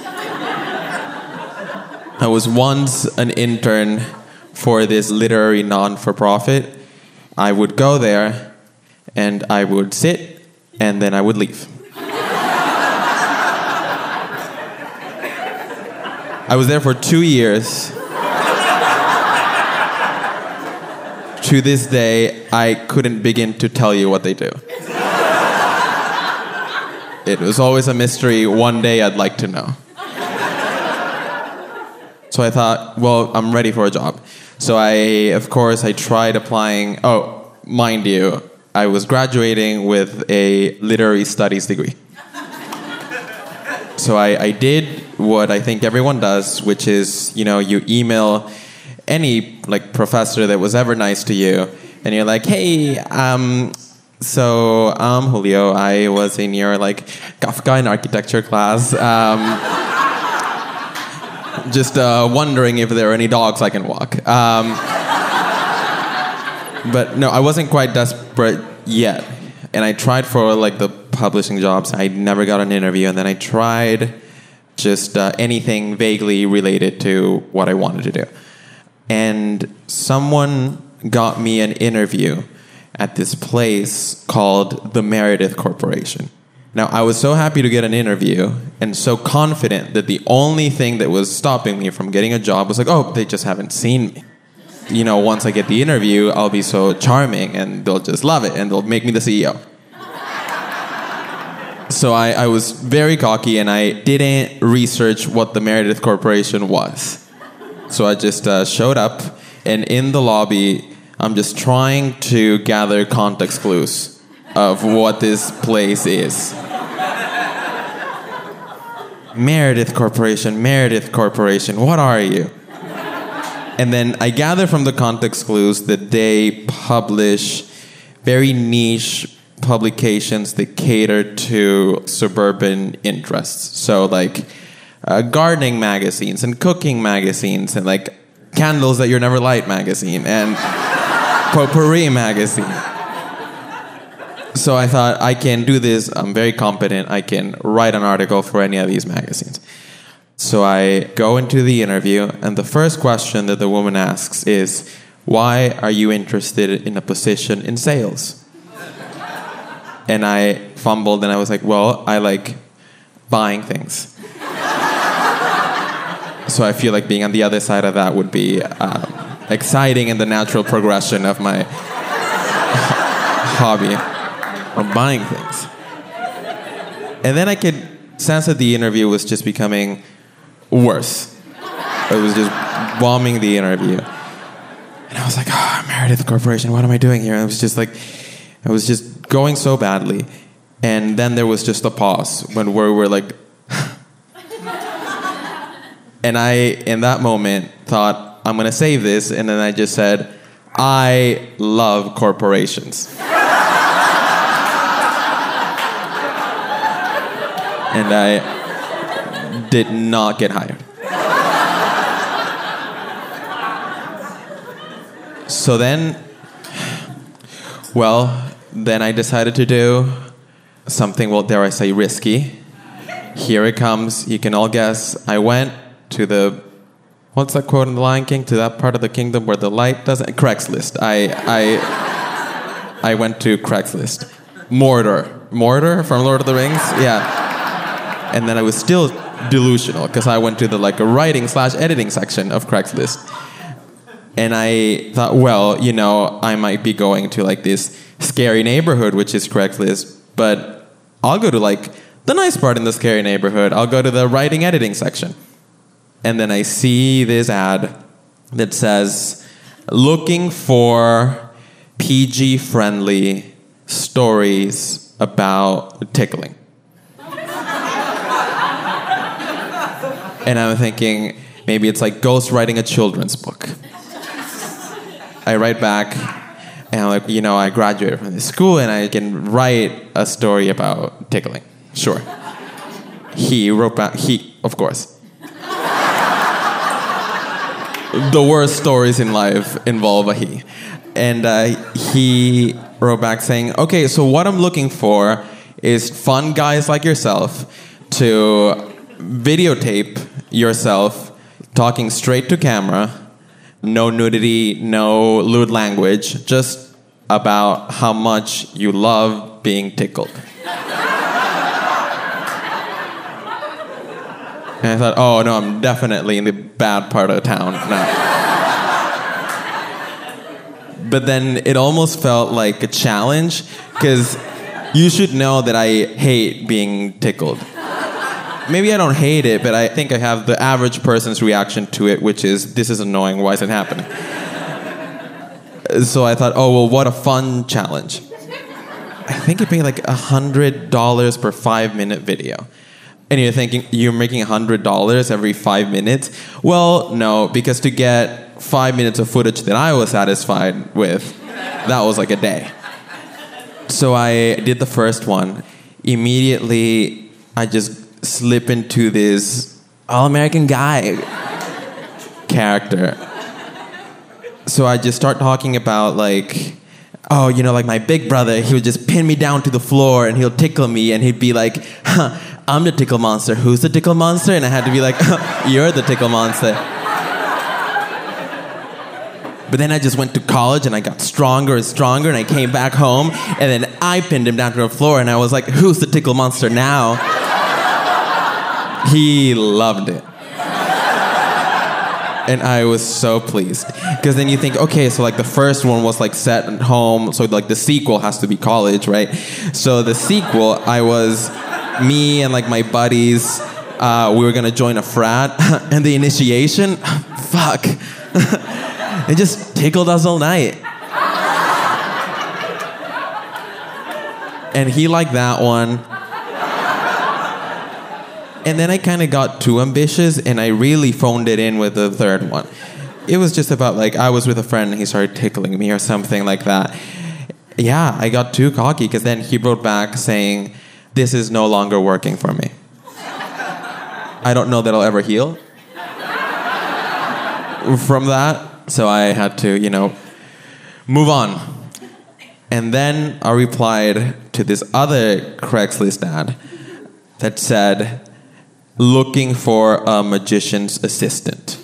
I was once an intern for this literary non for profit. I would go there and I would sit and then I would leave. I was there for two years. to this day, I couldn't begin to tell you what they do. It was always a mystery. One day I'd like to know. So I thought, well, I'm ready for a job. So I, of course, I tried applying. Oh, mind you, I was graduating with a literary studies degree. So I, I did what I think everyone does, which is, you know, you email any like professor that was ever nice to you, and you're like, hey, um, so I'm Julio. I was in your like Kafka in architecture class. Um, [laughs] just uh, wondering if there are any dogs I can walk. Um, but no, I wasn't quite desperate yet. And I tried for like the publishing jobs. I never got an interview. And then I tried just uh, anything vaguely related to what I wanted to do. And someone got me an interview at this place called the Meredith Corporation. Now, I was so happy to get an interview and so confident that the only thing that was stopping me from getting a job was like, oh, they just haven't seen me. You know, once I get the interview, I'll be so charming and they'll just love it and they'll make me the CEO. So I, I was very cocky and I didn't research what the Meredith Corporation was. So I just uh, showed up and in the lobby, I'm just trying to gather context clues of what this place is. Meredith Corporation, Meredith Corporation, what are you? And then I gather from the context clues that they publish very niche publications that cater to suburban interests. So, like uh, gardening magazines and cooking magazines and like candles that you're never light magazine and [laughs] potpourri magazine so I thought I can do this. I'm very competent. I can write an article for any of these magazines. So I go into the interview, and the first question that the woman asks is, Why are you interested in a position in sales? And I fumbled and I was like, Well, I like buying things. so I feel like being on the other side of that would be um, exciting in the natural progression of my [laughs] hobby of buying things. And then I could sense that the interview was just becoming worse. It was just bombing the interview. And I was like, oh, Meredith Corporation, what am I doing here? And I was just like, I was just going so badly. And then there was just a pause when we were like, [laughs] and I, in that moment, thought, I'm going to save this. And then I just said, I love corporations. [laughs] and I did not get hired. So then, well, then I decided to do something, well, dare I say, risky. Here it comes. You can all guess. I went to the, what's that quote in The Lion King? To that part of the kingdom where the light doesn't, Craigslist. I, I, I went to Craigslist. Mordor. Mordor from Lord of the Rings? Yeah and then I was still delusional because I went to the like writing slash editing section of Craigslist, and I thought, well, you know, I might be going to like this scary neighborhood, which is Craigslist, but I'll go to like the nice part in the scary neighborhood. I'll go to the writing editing section, and then I see this ad that says, looking for PG friendly stories about tickling. [laughs] and I'm thinking maybe it's like ghost writing a children's book. I write back, and I'm like, you know, I graduated from this school, and I can write a story about tickling. Sure. He wrote back. He, of course. the worst stories in life involve a he. And uh, he wrote back saying, Okay, so what I'm looking for is fun guys like yourself to videotape yourself talking straight to camera, no nudity, no lewd language, just about how much you love being tickled. And I thought, oh no, I'm definitely in the bad part of town now. but then it almost felt like a challenge because you should know that I hate being tickled. Maybe I don't hate it, but I think I have the average person's reaction to it, which is, this is annoying, why is it happening? so I thought, oh, well, what a fun challenge. I think it paid like $100 per five minute video. And you're thinking, you're making $100 every five minutes? Well, no, because to get five minutes of footage that I was satisfied with, that was like a day. So I did the first one. Immediately, I just slip into this all American guy character. So I just start talking about, like, oh, you know, like my big brother, he would just pin me down to the floor and he'll tickle me and he'd be like, huh, I'm the tickle monster. Who's the tickle monster? And I had to be like, you're the tickle monster. But then I just went to college and I got stronger and stronger and I came back home and then I pinned him down to the floor and I was like, who's the tickle monster now? He loved it. And I was so pleased. Because then you think, okay, so like the first one was like set at home, so like the sequel has to be college, right? So the sequel, I was me and like my buddies, uh, we were gonna join a frat, [laughs] and the initiation, [laughs] fuck, [laughs] it just tickled us all night. And he liked that one. And then I kind of got too ambitious and I really phoned it in with the third one. It was just about like I was with a friend and he started tickling me or something like that. Yeah, I got too cocky because then he wrote back saying, This is no longer working for me. I don't know that I'll ever heal from that. So I had to, you know, move on. And then I replied to this other Craigslist ad that said, looking for a magician's assistant.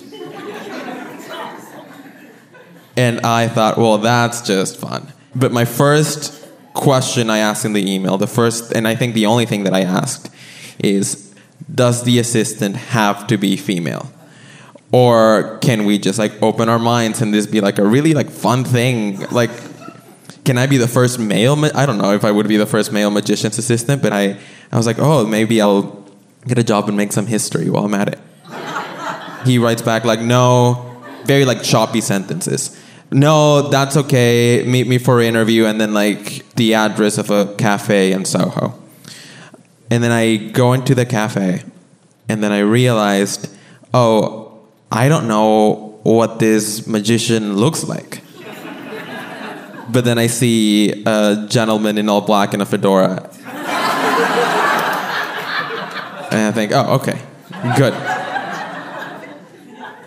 and I thought, well, that's just fun. But my first question I asked in the email, the first, and I think the only thing that I asked is, does the assistant have to be female? Or can we just like open our minds and this be like a really like fun thing? Like, can I be the first male? Ma- I don't know if I would be the first male magician's assistant, but I, I was like, oh, maybe I'll get a job and make some history while I'm at it. he writes back like, no, very like choppy sentences. No, that's okay. Meet me for an interview, and then like the address of a cafe in Soho. And then I go into the cafe, and then I realized, oh, I don't know what this magician looks like. But then I see a gentleman in all black and a fedora. And I think, oh, okay, good.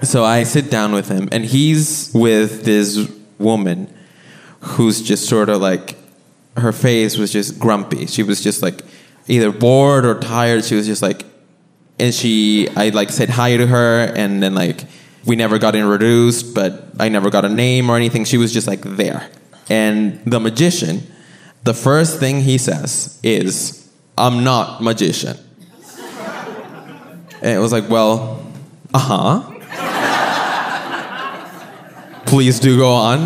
So I sit down with him, and he's with this woman who's just sort of like, her face was just grumpy. She was just like either bored or tired. She was just like, and she, I like said hi to her, and then like, we never got introduced, but I never got a name or anything. She was just like there. And the magician, the first thing he says is, I'm not magician. And it was like, well, uh huh. Please do go on.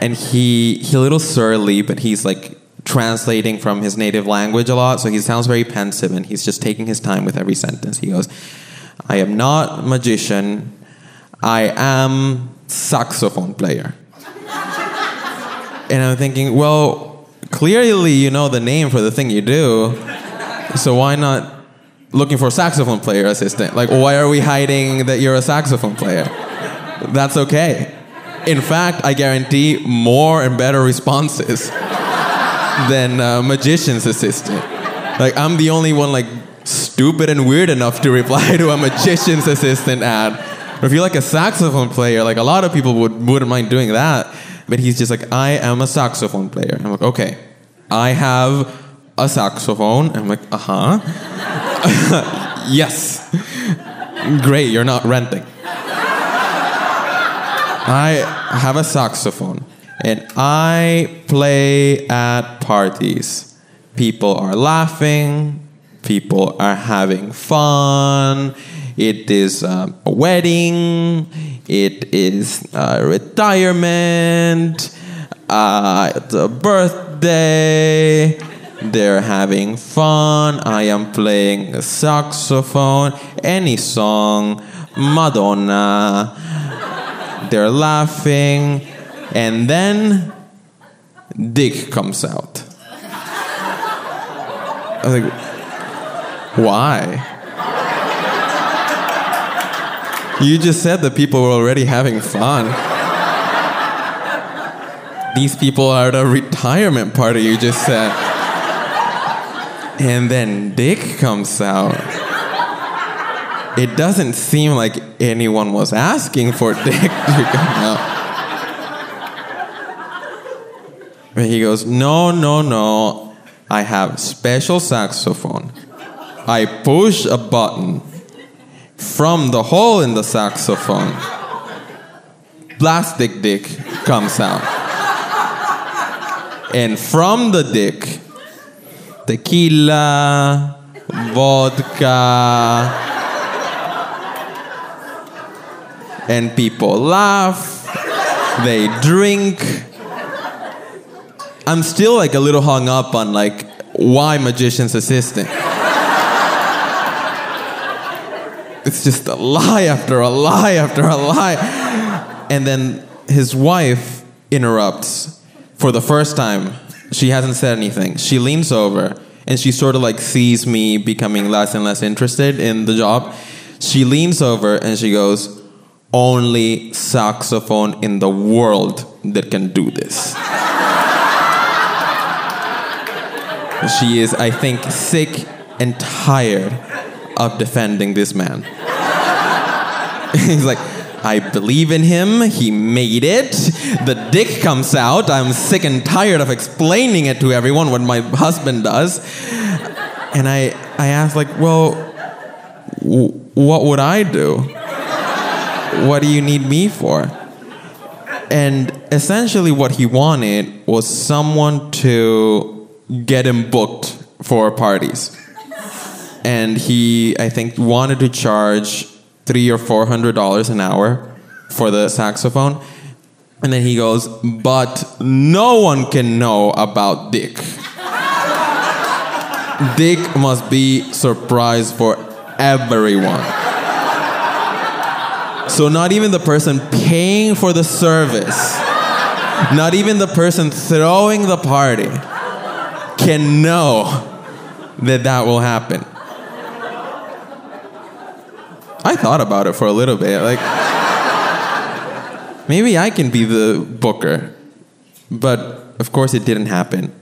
And he he a little surly, but he's like translating from his native language a lot, so he sounds very pensive and he's just taking his time with every sentence. He goes, I am not magician, I am saxophone player. and I'm thinking, well, clearly you know the name for the thing you do, so why not looking for a saxophone player assistant. Like, why are we hiding that you're a saxophone player? That's okay. In fact, I guarantee more and better responses than a magician's assistant. Like, I'm the only one like stupid and weird enough to reply to a magician's assistant ad. Or if you're like a saxophone player, like a lot of people would wouldn't mind doing that. But he's just like, I am a saxophone player. I'm like, okay, I have a saxophone. I'm like, uh huh. [laughs] yes. Great, you're not renting. I have a saxophone and I play at parties. People are laughing, people are having fun. It is um, a wedding, it is a retirement, uh, it's a birthday. They're having fun. I am playing saxophone, any song, Madonna. They're laughing, and then Dick comes out. I was like, why? You just said that people were already having fun. These people are at a retirement party, you just said. And then Dick comes out. It doesn't seem like anyone was asking for Dick to come out. And he goes, No, no, no. I have special saxophone. I push a button from the hole in the saxophone. Plastic dick comes out. And from the dick, tequila, vodka, and people laugh, they drink. I'm still like a little hung up on like why magician's assistant. It's just a lie after a lie after a lie. And then his wife interrupts for the first time. She hasn't said anything. She leans over and she sort of like sees me becoming less and less interested in the job. She leans over and she goes, Only saxophone in the world that can do this. [laughs] she is, I think, sick and tired of defending this man. [laughs] He's like, I believe in him. He made it. The dick comes out. I'm sick and tired of explaining it to everyone what my husband does. And I, I asked, like, well, w- what would I do? What do you need me for? And essentially, what he wanted was someone to get him booked for parties. And he, I think, wanted to charge three or four hundred dollars an hour for the saxophone. And then he goes, but no one can know about Dick. Dick must be surprise for everyone. So not even the person paying for the service, not even the person throwing the party can know that that will happen. I thought about it for a little bit. Like, maybe I can be the booker. But of course, it didn't happen.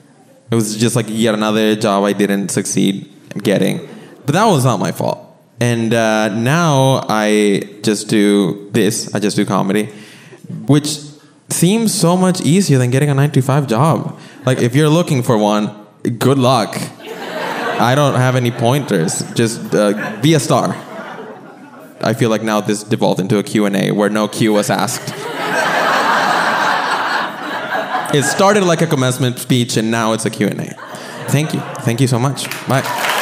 It was just like yet another job I didn't succeed getting. But that was not my fault. And uh, now I just do this, I just do comedy, which seems so much easier than getting a 9 to 5 job. Like, if you're looking for one, good luck. I don't have any pointers. Just uh, be a star. I feel like now this devolved into a Q&A where no Q was asked. it started like a commencement speech and now it's a Q&A. Thank you. Thank you so much. Bye.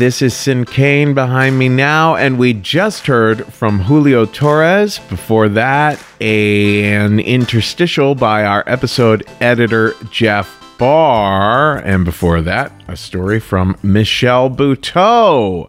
This is Sinkane behind me now, and we just heard from Julio Torres. Before that, an interstitial by our episode editor, Jeff Barr. And before that, a story from Michelle Buteau.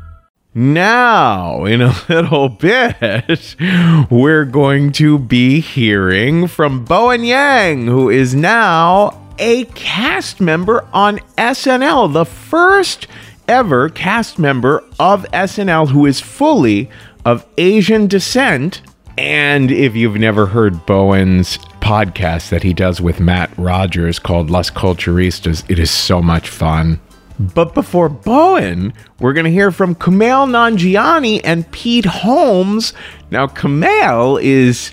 Now, in a [laughs] little bit, we're going to be hearing from Bowen Yang, who is now a cast member on SNL, the first ever cast member of SNL who is fully of Asian descent. And if you've never heard Bowen's podcast that he does with Matt Rogers called Las Culturistas, it is so much fun. But before Bowen, we're going to hear from Kumail Nanjiani and Pete Holmes. Now, Kumail is,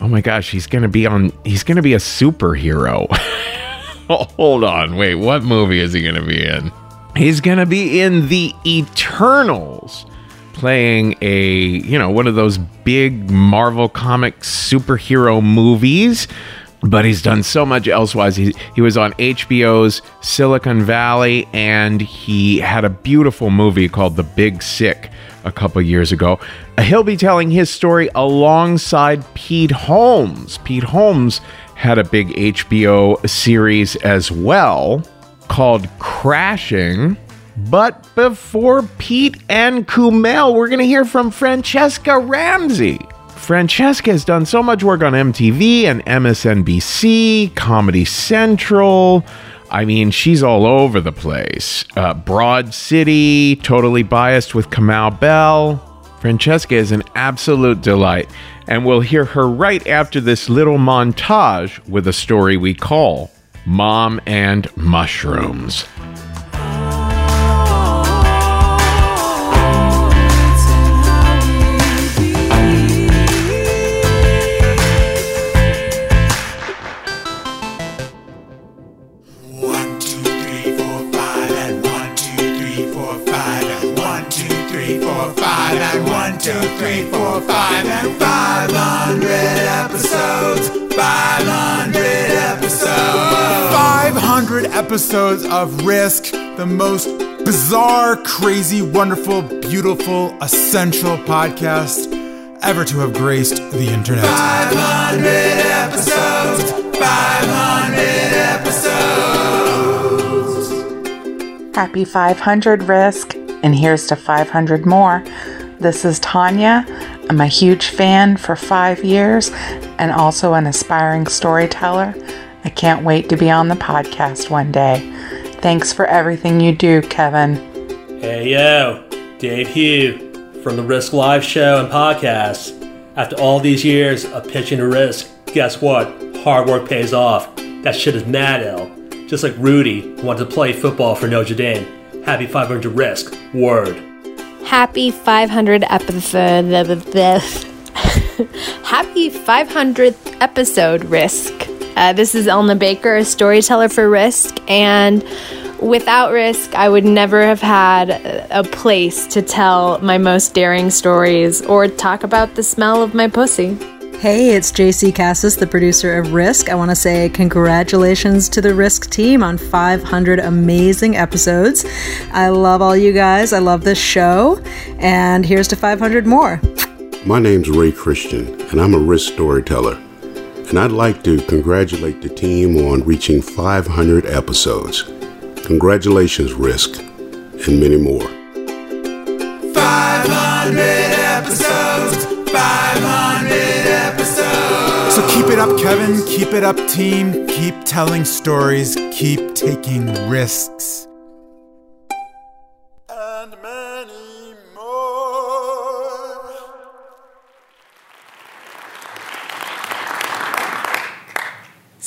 oh my gosh, he's going to be on, he's going to be a superhero. [laughs] Hold on, wait, what movie is he going to be in? He's going to be in The Eternals, playing a, you know, one of those big Marvel Comics superhero movies but he's done so much elsewise. He, he was on HBO's Silicon Valley, and he had a beautiful movie called The Big Sick a couple years ago. He'll be telling his story alongside Pete Holmes. Pete Holmes had a big HBO series as well called Crashing. But before Pete and Kumail, we're going to hear from Franchesca Ramsey. Franchesca has done so much work on MTV and MSNBC, Comedy Central. I mean, she's all over the place. Uh, Broad City, totally biased with Kamau Bell. Franchesca is an absolute delight, and we'll hear her right after this little montage with a story we call Mom and Mushrooms. Two, three, four, five, and 500 episodes. 500 episodes. 500 episodes of Risk, the most bizarre, crazy, wonderful, beautiful, essential podcast ever to have graced the internet. 500 episodes. 500 episodes. Happy 500 Risk, and here's to 500 more. This is Tanya. I'm a huge fan for five years and also an aspiring storyteller. I can't wait to be on the podcast one day. Thanks for everything you do, Kevin. Hey, yo, Dave Hugh from the Risk Live show and podcast. After all these years of pitching to Risk, guess what? Hard work pays off. That shit is mad ill. Just like Rudy, who wanted to play football for Notre Dame. Happy 500 Risk. Word. Happy 500 episode. [laughs] Happy 500th episode, Risk. Uh, this is Elna Baker, a storyteller for Risk, and without risk, I would never have had a a place to tell my most daring stories or talk about the smell of my pussy. Hey, it's JC Cassis, the producer of Risk. I want to say congratulations to the Risk team on 500 amazing episodes. I love all you guys. I love this show. And here's to 500 more. My name's Ray Christian, and I'm a risk storyteller. And I'd like to congratulate the team on reaching 500 episodes. Congratulations, Risk, and many more. 500 it up, Kevin. Keep it up, team. Keep telling stories. Keep taking risks.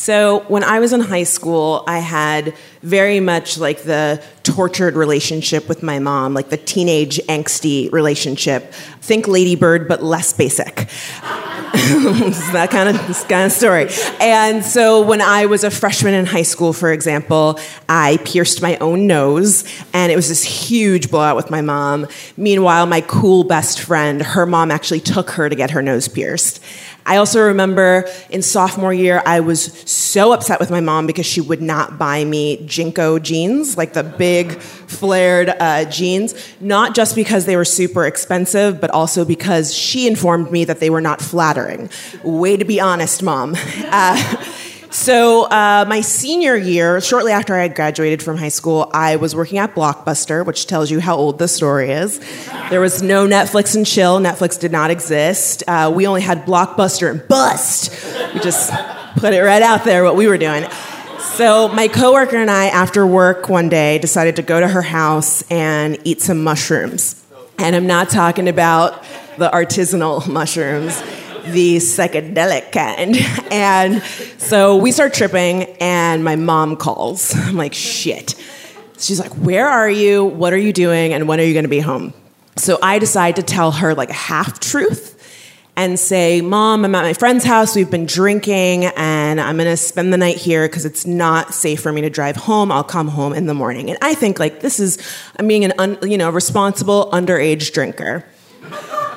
So, when I was in high school, I had very much like the tortured relationship with my mom, like the teenage angsty relationship. Think Ladybird, but less basic. [laughs] That kind of kind of story. And so, when I was a freshman in high school, for example, I pierced my own nose, and it was this huge blowout with my mom. Meanwhile, my cool best friend, her mom actually took her to get her nose pierced. I also remember in sophomore year, I was so upset with my mom because she would not buy me JNCO jeans, like the big flared uh, jeans, not just because they were super expensive, but also because she informed me that they were not flattering. Way to be honest, mom. [laughs] Uh, so, uh, my senior year, shortly after I had graduated from high school, I was working at Blockbuster, which tells you how old the story is. There was no Netflix and chill. Netflix did not exist. Uh, we only had Blockbuster and Bust. We just put it right out there what we were doing. So, my coworker and I, after work one day, decided to go to her house and eat some mushrooms. And I'm not talking about the artisanal [laughs] mushrooms the psychedelic kind. [laughs] And so we start tripping, and my mom calls. I'm like, shit. She's like, where are you? What are you doing? And when are you going to be home? So I decide to tell her like a half truth and say, Mom, I'm at my friend's house. We've been drinking, and I'm going to spend the night here because it's not safe for me to drive home. I'll come home in the morning. And I think like this is, I'm being an un, you know responsible underage drinker.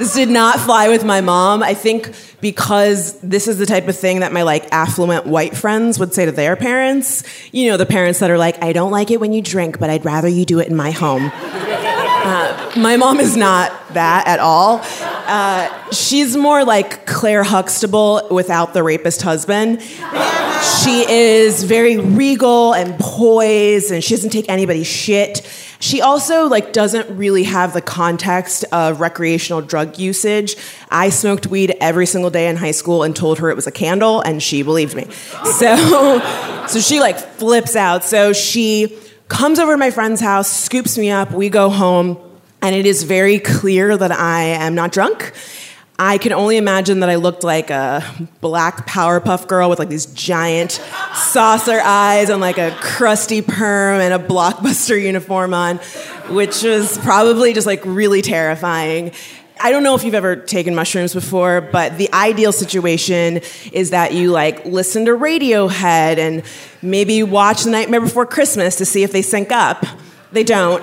This did not fly with my mom. I think because this is the type of thing that my like affluent white friends would say to their parents. You know, the parents that are like, I don't like it when you drink, but I'd rather you do it in my home. Uh, my mom is not that at all. Uh, she's more like Claire Huxtable without the rapist husband. She is very regal and poised, and she doesn't take anybody's shit. She also like doesn't really have the context of recreational drug usage. I smoked weed every single day in high school and told her it was a candle, and she believed me. [laughs] So, so she like flips out. So she comes over to my friend's house, scoops me up. We go home, and it is very clear that I am not drunk. I can only imagine that I looked like a black Powerpuff girl with like these giant saucer eyes and like a crusty perm and a blockbuster uniform on, which was probably just like really terrifying. I don't know if you've ever taken mushrooms before, but the ideal situation is that you like listen to Radiohead and maybe watch The Nightmare Before Christmas to see if they sync up. They don't.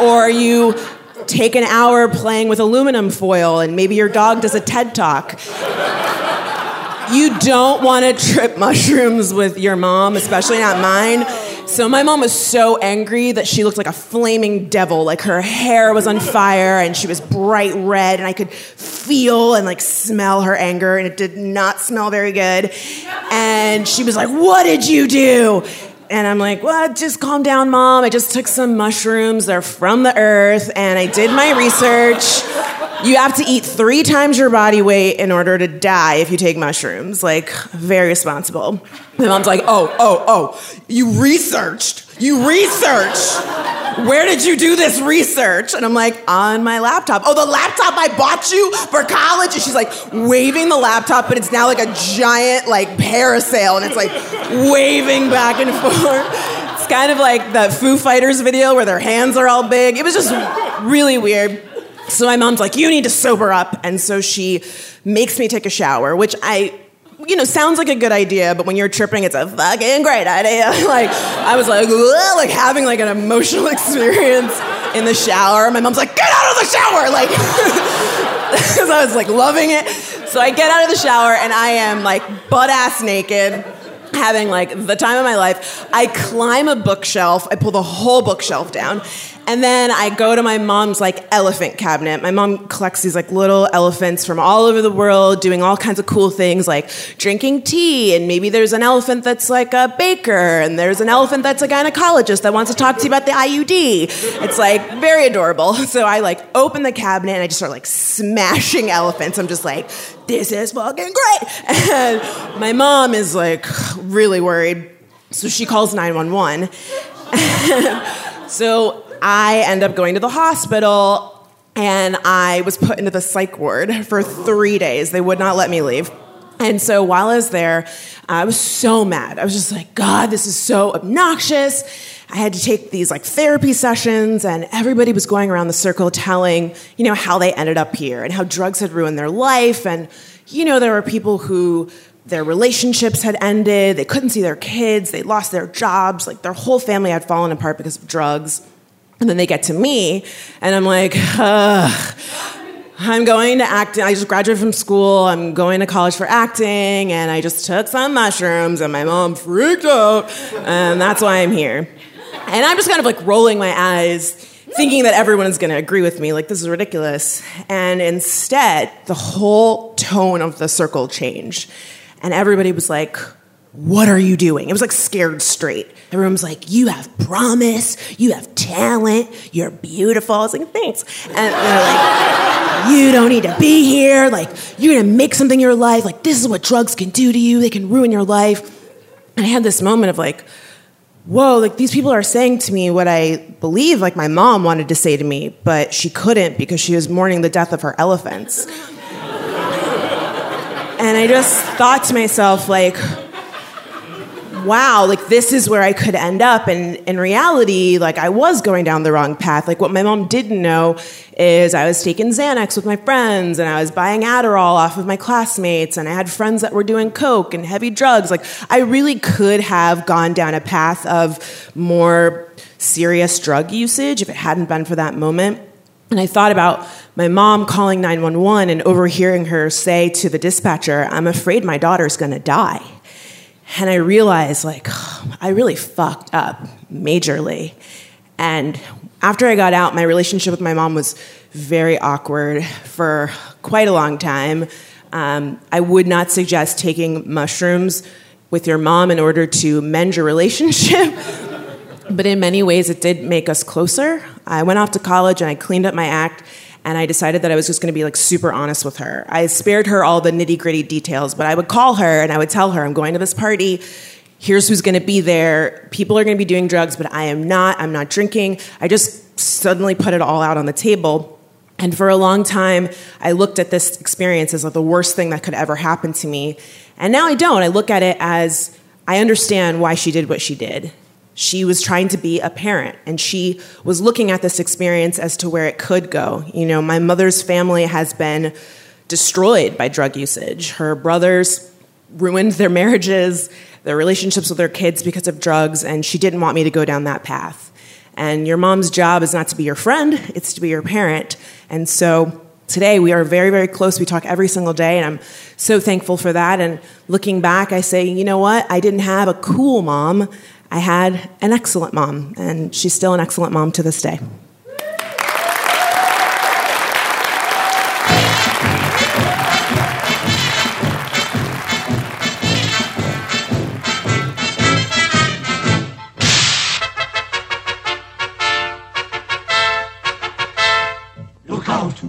or you take an hour playing with aluminum foil and maybe your dog does a TED talk. You don't want to trip mushrooms with your mom, especially not mine. So my mom was so angry that she looked like a flaming devil. Like her hair was on fire and she was bright red and I could feel and like smell her anger and it did not smell very good. And she was like, "What did you do?" And I'm like, well, just calm down, mom. I just took some mushrooms. They're from the earth. And I did my research. You have to eat three times your body weight in order to die if you take mushrooms. Like, very responsible. My mom's like, oh, oh, oh, you researched. You research. Where did you do this research? And I'm like, on my laptop. Oh, the laptop I bought you for college? And she's like waving the laptop, but it's now like a giant like parasail and it's like waving back and forth. It's kind of like the Foo Fighters video where their hands are all big. It was just really weird. So my mom's like, you need to sober up. And so she makes me take a shower, which I you know, sounds like a good idea, but when you're tripping, it's a fucking great idea. [laughs] like, I was like, like having like an emotional [laughs] experience in the shower. My mom's like, get out of the shower! Like, [laughs] so I was like loving it. So I get out of the shower and I am like butt ass naked having like the time of my life. I climb a bookshelf, I pull the whole bookshelf down, and then I go to my mom's like elephant cabinet. My mom collects these like little elephants from all over the world doing all kinds of cool things like drinking tea and maybe there's an elephant that's like a baker and there's an elephant that's a gynecologist that wants to talk to you about the IUD. It's like very adorable. [laughs] So I like open the cabinet and I just start like smashing [laughs] elephants. I'm just like this is fucking great. [laughs] And my mom is like really worried. So she calls 911. so I end up going to the hospital and I was put into the psych ward for three days. They would not let me leave. And so while I was there, I was so mad. I was just like, God, this is so obnoxious. I had to take these like therapy sessions, and everybody was going around the circle telling, you know, how they ended up here and how drugs had ruined their life. And, you know, there were people who their relationships had ended, they couldn't see their kids, they lost their jobs, like their whole family had fallen apart because of drugs. And then they get to me, and I'm like, Ugh. I'm going to acting. I just graduated from school. I'm going to college for acting, and I just took some mushrooms, and my mom freaked out, and that's why I'm here. And I'm just kind of like rolling my eyes, thinking that everyone is going to agree with me, like this is ridiculous. And instead, the whole tone of the circle changed, and everybody was like, what are you doing? It was like scared straight. Everyone's like, You have promise, you have talent, you're beautiful. I was like, Thanks. And they're like, You don't need to be here. Like, you're gonna make something your life. Like, this is what drugs can do to you, they can ruin your life. And I had this moment of like, Whoa, like these people are saying to me what I believe like my mom wanted to say to me, but she couldn't because she was mourning the death of her elephants. And I just thought to myself, like, wow, like this is where I could end up. And in reality, like I was going down the wrong path. Like what my mom didn't know is I was taking Xanax with my friends and I was buying Adderall off of my classmates and I had friends that were doing coke and heavy drugs. Like I really could have gone down a path of more serious drug usage if it hadn't been for that moment. And I thought about my mom calling 911 and overhearing her say to the dispatcher, I'm afraid my daughter's gonna die. And I realized, like, [sighs] I really fucked up majorly. And after I got out, my relationship with my mom was very awkward for quite a long time. Um, I would not suggest taking mushrooms with your mom in order to mend your relationship. [laughs] but in many ways, it did make us closer. I went off to college and I cleaned up my act and I decided that I was just going to be like super honest with her. I spared her all the nitty gritty details, but I would call her and I would tell her, I'm going to this party. Here's who's going to be there. People are going to be doing drugs, but I am not. I'm not drinking. I just suddenly put it all out on the table. And for a long time, I looked at this experience as like the worst thing that could ever happen to me. And now I don't. I look at it as I understand why she did what she did. She was trying to be a parent and she was looking at this experience as to where it could go. You know, my mother's family has been destroyed by drug usage. Her brothers ruined their marriages, their relationships with their kids because of drugs, and she didn't want me to go down that path. And your mom's job is not to be your friend, it's to be your parent. And so today we are very, very close. We talk every single day, and I'm so thankful for that. And looking back, I say, you know what? I didn't have a cool mom. I had an excellent mom, and she's still an excellent mom to this day. Look out,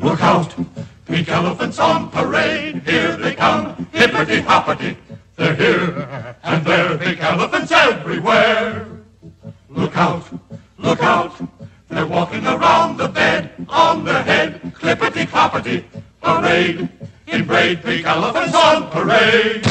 look out, pink elephants on parade. Here they come, hippity hoppity. They're here and elephants everywhere. Look out, look out, they're walking around the bed, on their head, clippity cloppity. Parade, in braid, pink elephants on parade.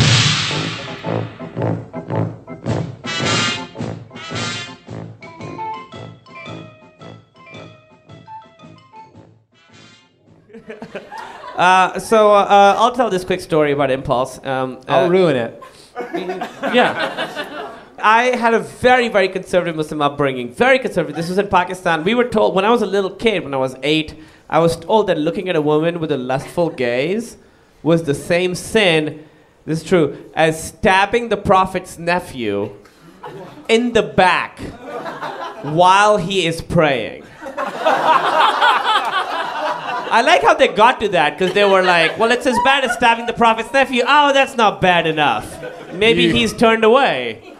Uh, so uh, I'll tell this quick story about impulse. Um, I'll uh, ruin it. [laughs] yeah. I had a very, very conservative Muslim upbringing. Very conservative. This was in Pakistan. We were told, when I was a little kid, when I was eight, I was told that looking at a woman with a lustful gaze was the same sin, this is true, as stabbing the Prophet's nephew in the back while he is praying. I like how they got to that because they were like, well, it's as bad as stabbing the prophet's nephew. Oh, that's not bad enough. Maybe he's turned away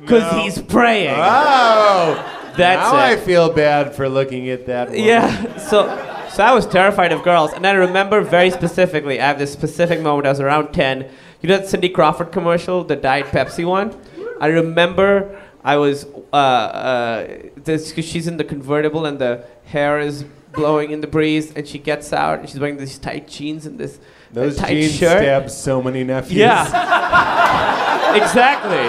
because No. he's praying. Oh, That's now it. I feel bad for looking at that. Woman. Yeah, so so I was terrified of girls, and I remember very specifically. I have this specific moment. I was around ten. You know that Cindy Crawford commercial, the Diet Pepsi one. I remember I was uh, uh, this she's in the convertible and the hair is blowing in the breeze, and she gets out and she's wearing these tight jeans and this Those tight jeans shirt. stab so many nephews. Yeah. [laughs] exactly.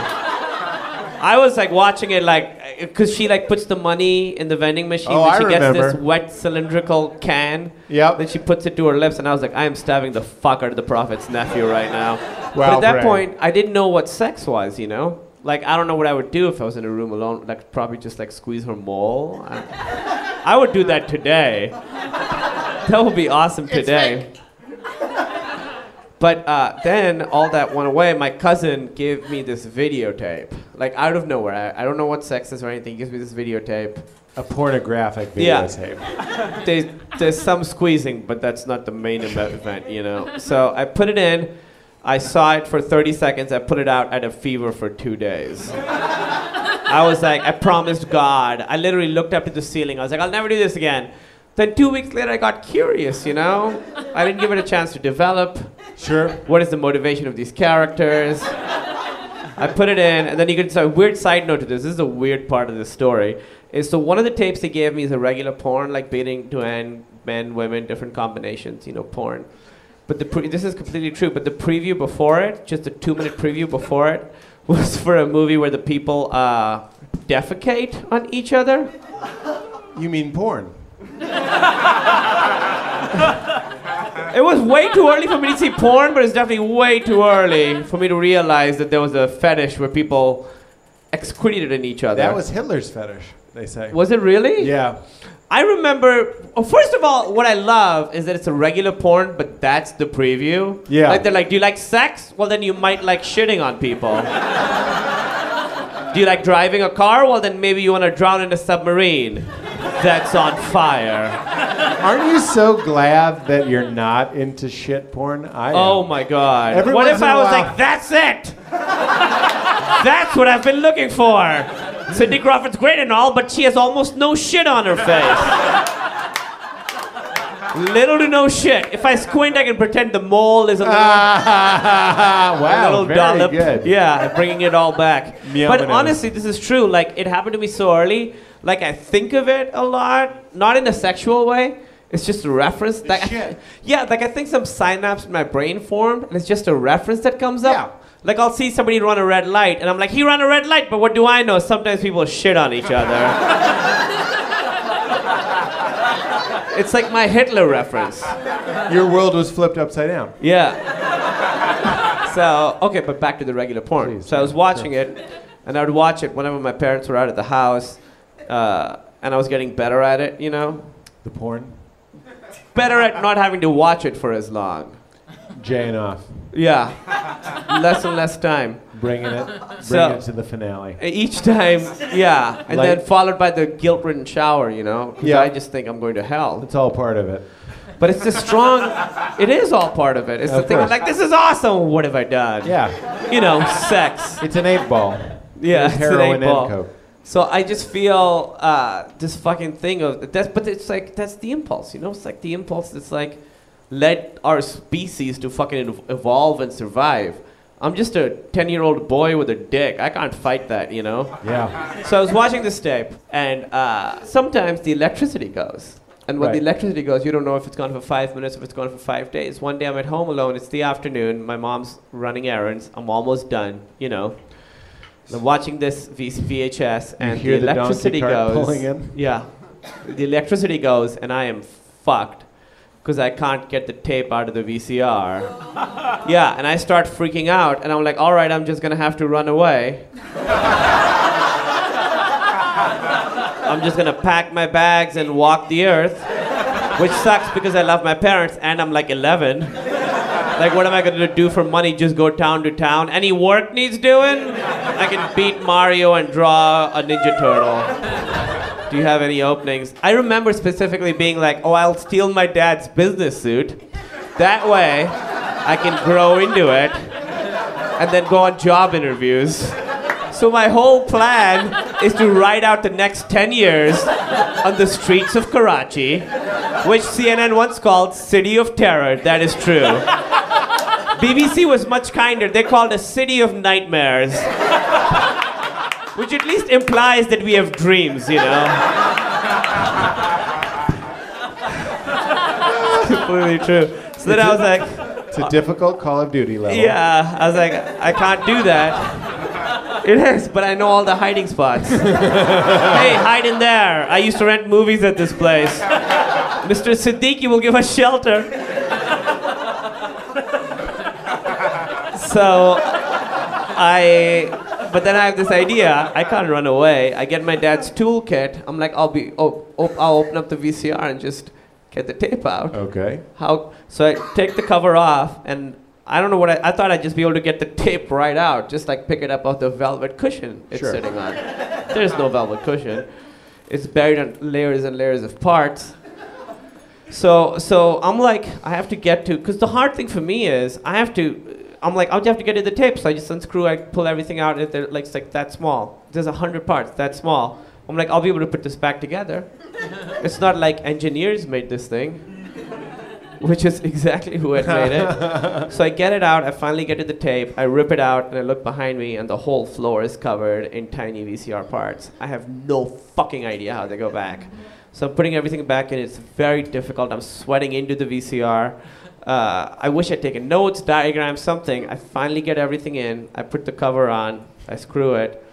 I was like watching it like uh, because she like puts the money in the vending machine. Oh, then I she gets this wet cylindrical can. Yep. Then she puts it to her lips, and I was like, I am stabbing the fuck out of the prophet's nephew right now. [laughs] but at that Bray. point, I didn't know what sex was. You know, like I don't know what I would do if I was in a room alone. Like probably just like squeeze her mole. I, I would do that today. [laughs] That would be awesome today. But uh, then all that went away. My cousin gave me this videotape, like out of nowhere. I, I don't know what sex is or anything. He gives me this videotape. A pornographic Yeah. videotape. [laughs] There's, there's some squeezing, but that's not the main event, you know. So I put it in. I saw it for 30 seconds. I put it out at a fever for two days. I was like, I promised God. I literally looked up to the ceiling. I was like, I'll never do this again. Then two weeks later, I got curious, you know? I didn't give it a chance to develop. Sure. What is the motivation of these characters? I put it in, and then you could. So, a weird side note to this. This is a weird part of the story. Is so one of the tapes they gave me is a regular porn, like beating to end men, women, different combinations, you know, porn. But the pre- this is completely true. But the preview before it, just a two-minute preview before it, [laughs] was for a movie where the people uh, defecate on each other. You mean porn? [laughs] It was way too early for me to see porn, but it's definitely way too early for me to realize that there was a fetish where people excreted in each other. That was Hitler's fetish, they say. Was it really? Yeah. I remember. Oh, first of all, what I love is that it's a regular porn, but that's the preview. Yeah. Like they're like, "Do you like sex? Well, then you might like shitting on people." Do you like driving a car? Well, then maybe you want to drown in a submarine that's on fire. Aren't you so glad that you're not into shit porn? I am. Oh my god. Every what if I was while- like, that's it? that's what I've been looking for. Cindy Crawford's great and all, but she has almost no shit on her face. Little to no shit. If I squint, I can pretend the mole is a little, [laughs] wow, a little very dollop. good. Yeah, bringing it all back. Meow but honestly, this is true. Like, it happened to me so early. Like, I think of it a lot, not in a sexual way. It's just a reference. Like, I- [laughs] yeah, like I think some synapse in my brain formed, and it's just a reference that comes up. Yeah. Like I'll see somebody run a red light, and I'm like, he ran a red light, but what do I know? Sometimes people shit on each other. [laughs] it's like my Hitler reference. Your world was flipped upside down. Yeah. so okay, but back to the regular porn. so I was watching it, and I would watch it whenever my parents were out at the house, uh, and I was getting better at it. You know, The porn? better at not having to watch it for as long. Jaying off. Yeah, less and less time. Bringing it, [laughs] bringing So- it to the finale. Each time, yeah, and Like- then followed by the guilt-ridden shower. You know, Yeah. I just think I'm going to hell. It's all part of it. But it's the strong. It is all part of it. It's the Of thing. I'm like, this is awesome. What have I done? Yeah. You know, sex. It's an eight ball. Yeah, it's an heroin eight ball. and coke. So I just feel uh, this fucking thing of that's, but it's like that's the impulse, you know. It's like the impulse that's like led our species to fucking evolve and survive. I'm just a ten-year-old boy with a dick. I can't fight that, you know. Yeah. So I was watching this tape, and uh, sometimes the electricity goes. And when the electricity goes, you don't know if it's gone for five minutes, if it's gone for five days. One day I'm at home alone. It's the afternoon. My mom's running errands. I'm almost done. You know. I'm watching this v- VHS, and the the electricity cart goes. Yeah. The electricity goes, and I am fucked. Because I can't get the tape out of the VCR. yeah, and I start freaking out, and I'm like, all right, I'm just gonna have to run away. I'm just gonna pack my bags and walk the earth, which sucks because I love my parents and I'm like 11. Like, what am I gonna do for money? Just go town to town? Any work needs doing? I can beat Mario and draw a Ninja Turtle. Do you have any openings? I remember specifically being like, oh, I'll steal my dad's business suit. That way, I can grow into it and then go on job interviews. So my whole plan is to ride out the next 10 years on the streets of Karachi, which CNN once called City of Terror. That is true. [laughs] BBC was much kinder. They called it City of Nightmares. Which at least implies that we have dreams, you know? Completely true. So then I was like, It's a difficult Call of Duty level. yeah, I was like, I can't do that. It is, but I know all the hiding spots. hey, hide in there. I used to rent movies at this place. Mr. Siddiqui will give us shelter. so I, but then I have this idea. I can't run away. I get my dad's toolkit. I'm like, I'll be, oh, oh, I'll open up the VCR and just get the tape out. Okay. How? So I take the cover off, and I don't know what I, I thought I'd just be able to get the tape right out, just like pick it up off the velvet cushion it's Sure. sitting on. There's no velvet cushion. It's buried in layers and layers of parts. So, so I'm like, I have to get to, because the hard thing for me is, I have to, I'm like, I'll just have to get to the tape. So I just unscrew, I pull everything out, and they're like, it's like that small. There's a hundred parts, that small. I'm like, I'll be able to put this back together. [laughs] it's not like engineers made this thing, which is exactly who had made it. [laughs] so I get it out, I finally get to the tape, I rip it out, and I look behind me, and the whole floor is covered in tiny VCR parts. I have no fucking idea how they go back. So I'm putting everything back in. It's very difficult. I'm sweating into the VCR. Uh, I wish I'd taken notes, diagrams, something. I finally get everything in. I put the cover on. I screw it.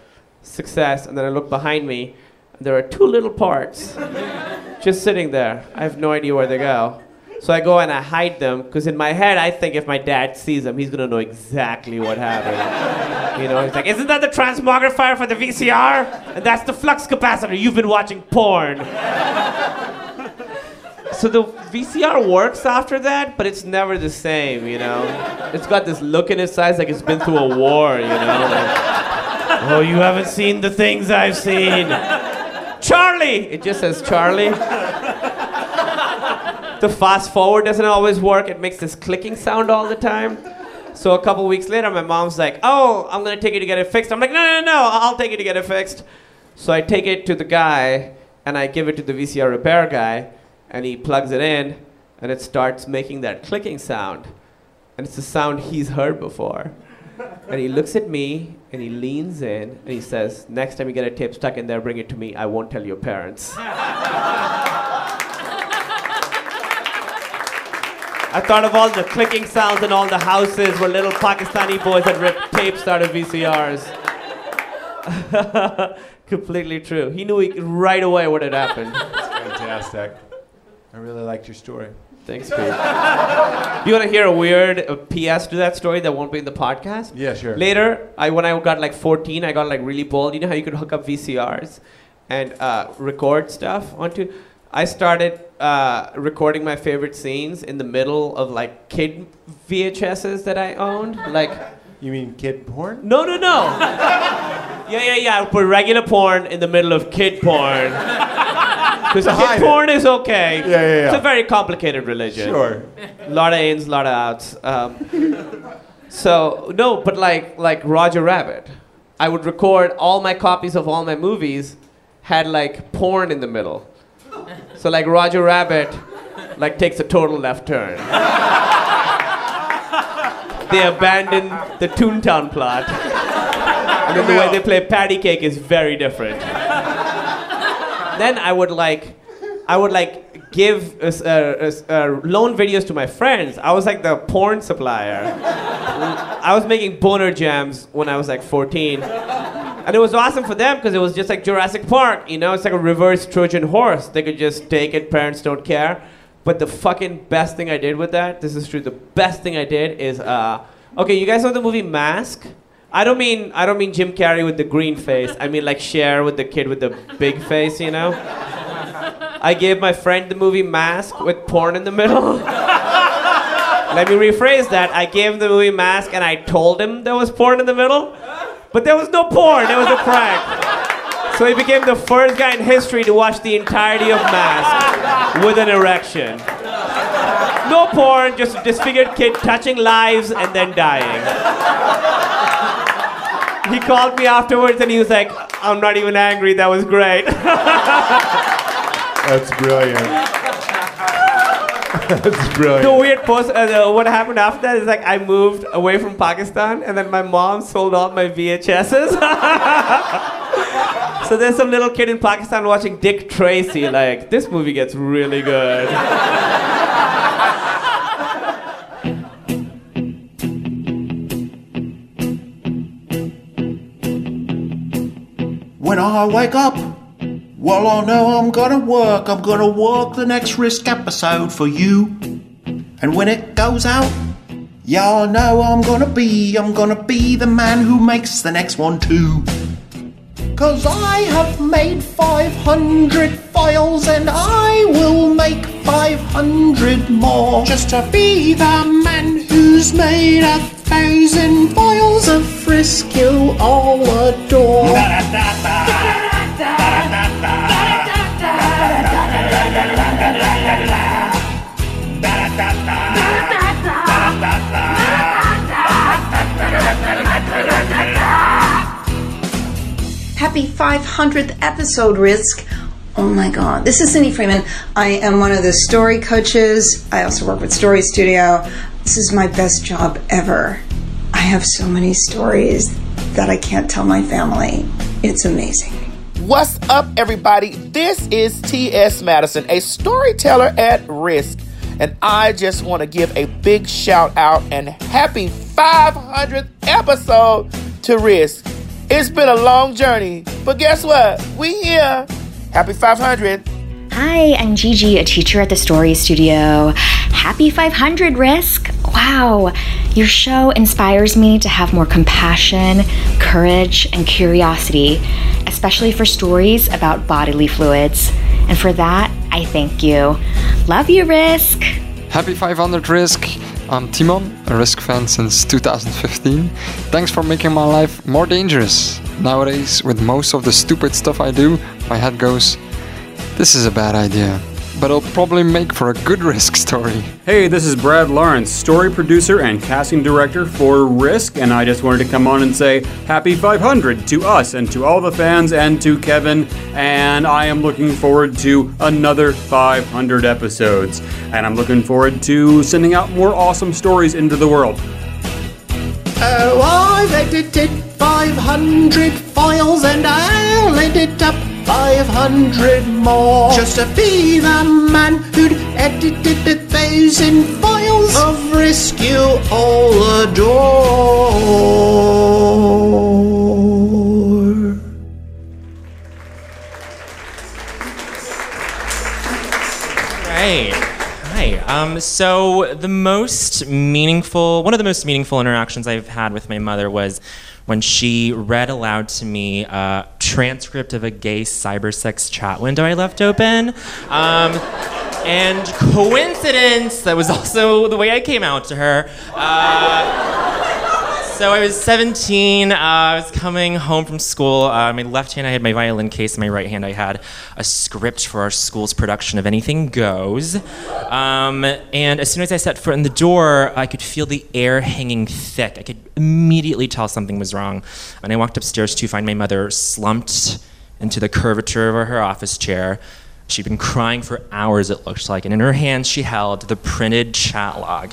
Success. And then I look behind me. And there are two little parts [laughs] just sitting there. I have no idea where they go. So I go and I hide them because in my head I think if my dad sees them, he's gonna know exactly what happened. you know, he's like, "Isn't that the transmogrifier for the VCR? And that's the flux capacitor. You've been watching porn." So the VCR works after that, but it's never the same. You know, it's got this look in its eyes like it's been through a war. You know, like, oh, you haven't seen the things I've seen. Charlie! It just says Charlie. the fast forward doesn't always work. It makes this clicking sound all the time. So a couple weeks later, my mom's like, "Oh, I'm gonna take you to get it fixed." I'm like, "No, no, no, I'll take you to get it fixed." So I take it to the guy, and I give it to the VCR repair guy, and he plugs it in, and it starts making that clicking sound, and it's a sound he's heard before. And he looks at me, and he leans in, and he says, "Next time you get a tape stuck in there, bring it to me. I won't tell your parents." [laughs] I thought of all the clicking sounds in all the houses where little Pakistani boys had ripped tapes out of VCRs. [laughs] Completely true. He knew he, right away what had happened. That's Fantastic. I really liked your story. Thanks, Pete. you want to hear a weird uh, PS to that story that won't be in the podcast? Yeah, sure. Later, I when I got like 14, I got like really bold. You know how you could hook up VCRs and uh, record stuff onto. I started uh, recording my favorite scenes in the middle of like kid VHSs that I owned. Like, you mean kid porn? No, no, no. [laughs] yeah, yeah, yeah. I put regular porn in the middle of kid porn. [laughs] Because kid porn is okay. Yeah, yeah, yeah. It's a very complicated religion. Sure. A lot of ins, a lot of outs. Um, so no, but like like Roger Rabbit, I would record all my copies of all my movies had like porn in the middle. So like Roger Rabbit, like takes a total left turn. [laughs] they abandon the Toontown plot, and then the way they play Patty Cake is very different. then I would like, I would like give uh, loan videos to my friends. I was like the porn supplier. I was making boner jams when I was like 14. And it was awesome for them because it was just like Jurassic Park, you know, it's like a reverse Trojan horse. They could just take it, parents don't care. But the fucking best thing I did with that, this is true. The best thing I did is, uh, okay, you guys know the movie Mask? I don't mean I don't mean Jim Carrey with the green face. I mean like Cher with the kid with the big face, you know. I gave my friend the movie Mask with porn in the middle. [laughs] Let me rephrase that. I gave him the movie Mask and I told him there was porn in the middle, but there was no porn. It was a prank. So he became the first guy in history to watch the entirety of Mask with an erection. No porn, just a disfigured kid touching lives and then dying. He called me afterwards and he was like, I'm not even angry, that was great. That's brilliant. That's brilliant. The weird post, uh, the, what happened after that is like I moved away from Pakistan and then my mom sold all my VHSs. [laughs] so there's some little kid in Pakistan watching Dick Tracy, [laughs] like, this movie gets really good. When I wake up, well, I know I'm gonna work. I'm gonna work the next risk episode for you. And when it goes out, yeah, I know I'm gonna be, I'm gonna be the man who makes the next one too. Cause I have made 500 files and I will make 500 more. Just to be the man who's made a thousand files of you all adore. Happy 500th episode, Risk. Oh my God. This is Cindy Freeman. I am one of the story coaches. I also work with Story Studio. This is my best job ever. I have so many stories that I can't tell my family. It's amazing. What's up, everybody? This is T.S. Madison, a storyteller at risk. And I just want to give a big shout out and happy 500th episode to Risk. It's been a long journey, but guess what? We here. Happy 500. Hi, I'm Gigi, a teacher at the Story Studio. Happy 500 Risk! Wow, your show inspires me to have more compassion, courage, and curiosity, especially for stories about bodily fluids. And for that, I thank you. Love you, Risk! Happy 500 Risk! I'm Timon, a Risk fan since 2015. Thanks for making my life more dangerous. Nowadays, with most of the stupid stuff I do, my head goes, this is a bad idea. But it'll probably make for a good Risk story. Hey, this is Brad Lawrence, story producer and casting director for Risk, and I just wanted to come on and say happy 500 to us and to all the fans and to Kevin. And I am looking forward to another 500 episodes. And I'm looking forward to sending out more awesome stories into the world. Oh, I've edited 500 files and I'll edit up 500 more. Just to be the man who'd edited a thousand files of rescue you all adore. Right. Hi. Um, so the most meaningful, one of the most meaningful interactions I've had with my mother was when she read aloud to me a transcript of a gay cybersex chat window I left open. Um, and coincidence, that was also the way I came out to her. Uh, so I was 17. Uh, I was coming home from school. Uh, my left hand, I had my violin case. In my right hand, I had a script for our school's production of Anything Goes. Um, and as soon as I set foot in the door, I could feel the air hanging thick. I could immediately tell something was wrong. And I walked upstairs to find my mother slumped into the curvature of her office chair. She'd been crying for hours, it looked like, and in her hands she held the printed chat log.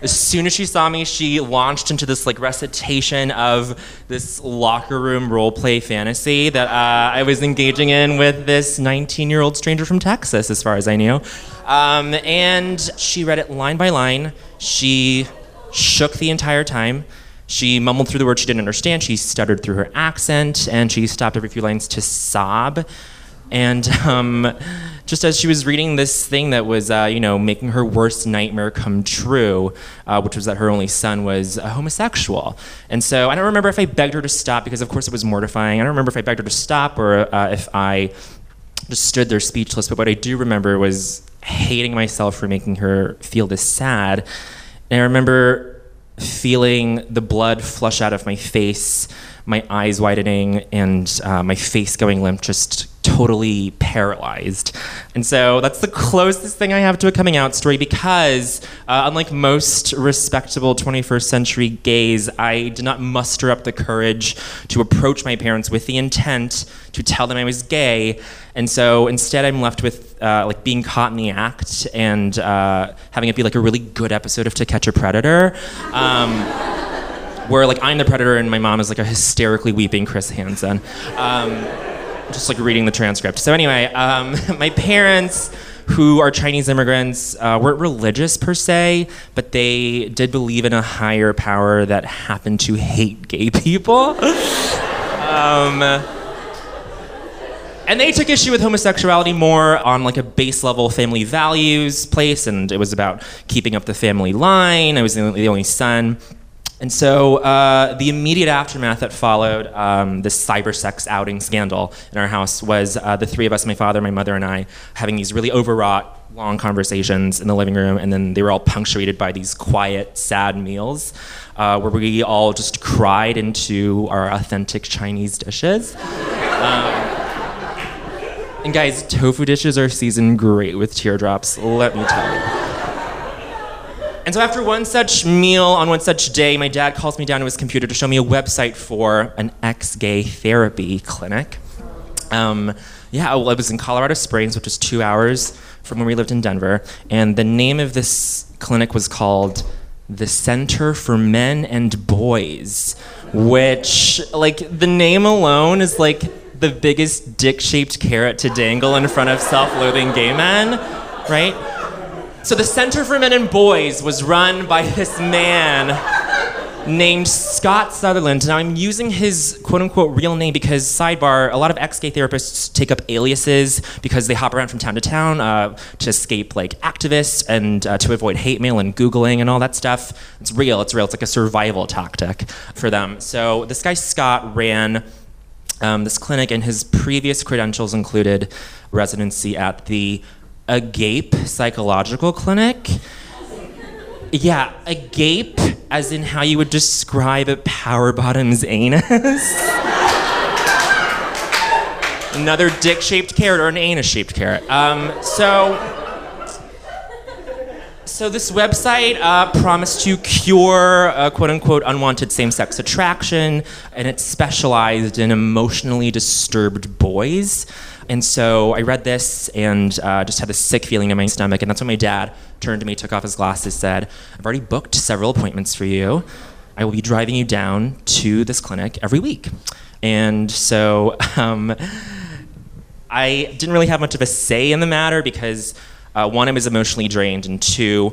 As soon as she saw me, she launched into this like recitation of this locker room role play fantasy that uh, I was engaging in with this 19 year old stranger from Texas, as far as I knew. Um, and she read it line by line. She shook the entire time. She mumbled through the words she didn't understand. She stuttered through her accent, and she stopped every few lines to sob. And um, just as she was reading this thing that was, uh, you know, making her worst nightmare come true, uh, which was that her only son was a homosexual. And so I don't remember if I begged her to stop because, of course, it was mortifying. I don't remember if I begged her to stop or uh, if I just stood there speechless. But what I do remember was hating myself for making her feel this sad. And I remember feeling the blood flush out of my face, my eyes widening, and uh, my face going limp, just totally paralyzed. And so that's the closest thing I have to a coming out story because, uh, unlike most respectable 21st century gays, I did not muster up the courage to approach my parents with the intent to tell them I was gay. And so instead, I'm left with uh, like being caught in the act and uh, having it be like a really good episode of To Catch a Predator. Um, where like I'm the predator and my mom is like a hysterically weeping Chris Hansen. Um, just like reading the transcript. So anyway, um, [laughs] my parents, who are Chinese immigrants, uh, weren't religious per se, but they did believe in a higher power that happened to hate gay [laughs] people. um, and they took issue with homosexuality more on like a base level family values place, and it was about keeping up the family line. I was the the only son. And so uh, the immediate aftermath that followed um, this cyber sex outing scandal in our house was uh, the three of us, my father, my mother, and I, having these really overwrought, long conversations in the living room, and then they were all punctuated by these quiet, sad meals uh, where we all just cried into our authentic Chinese dishes. Um, and guys, tofu dishes are seasoned great with teardrops, let me tell you. And so after one such meal on one such day, my dad calls me down to his computer to show me a website for an ex-gay therapy clinic. Um, yeah, well, it was in Colorado Springs, which is two hours from where we lived in Denver. And the name of this clinic was called the Center for Men and Boys, which, like, the name alone is like the biggest dick shaped carrot to dangle in front of self loathing gay men, right? So the Center for Men and Boys was run by this man named Scott Sutherland. Now I'm using his quote unquote real name because, sidebar, a lot of ex gay therapists take up aliases because they hop around from town to town uh, to escape like activists and uh, to avoid hate mail and Googling and all that stuff. It's real, it's real. It's like a survival tactic for them. So this guy Scott ran um, this clinic, and his previous credentials included residency at the Agape Psychological Clinic. Yeah, a gape, as in how you would describe a power bottom's anus. Another dick shaped carrot or an anus shaped carrot. Um, so. So this website uh, promised to cure uh, "quote unquote" unwanted same-sex attraction, and it specialized in emotionally disturbed boys. And so I read this and uh, just had this sick feeling in my stomach. And that's when my dad turned to me, took off his glasses, said, "I've already booked several appointments for you. I will be driving you down to this clinic every week." And so [laughs] um, I didn't really have much of a say in the matter because uh, one, I was emotionally drained, and two,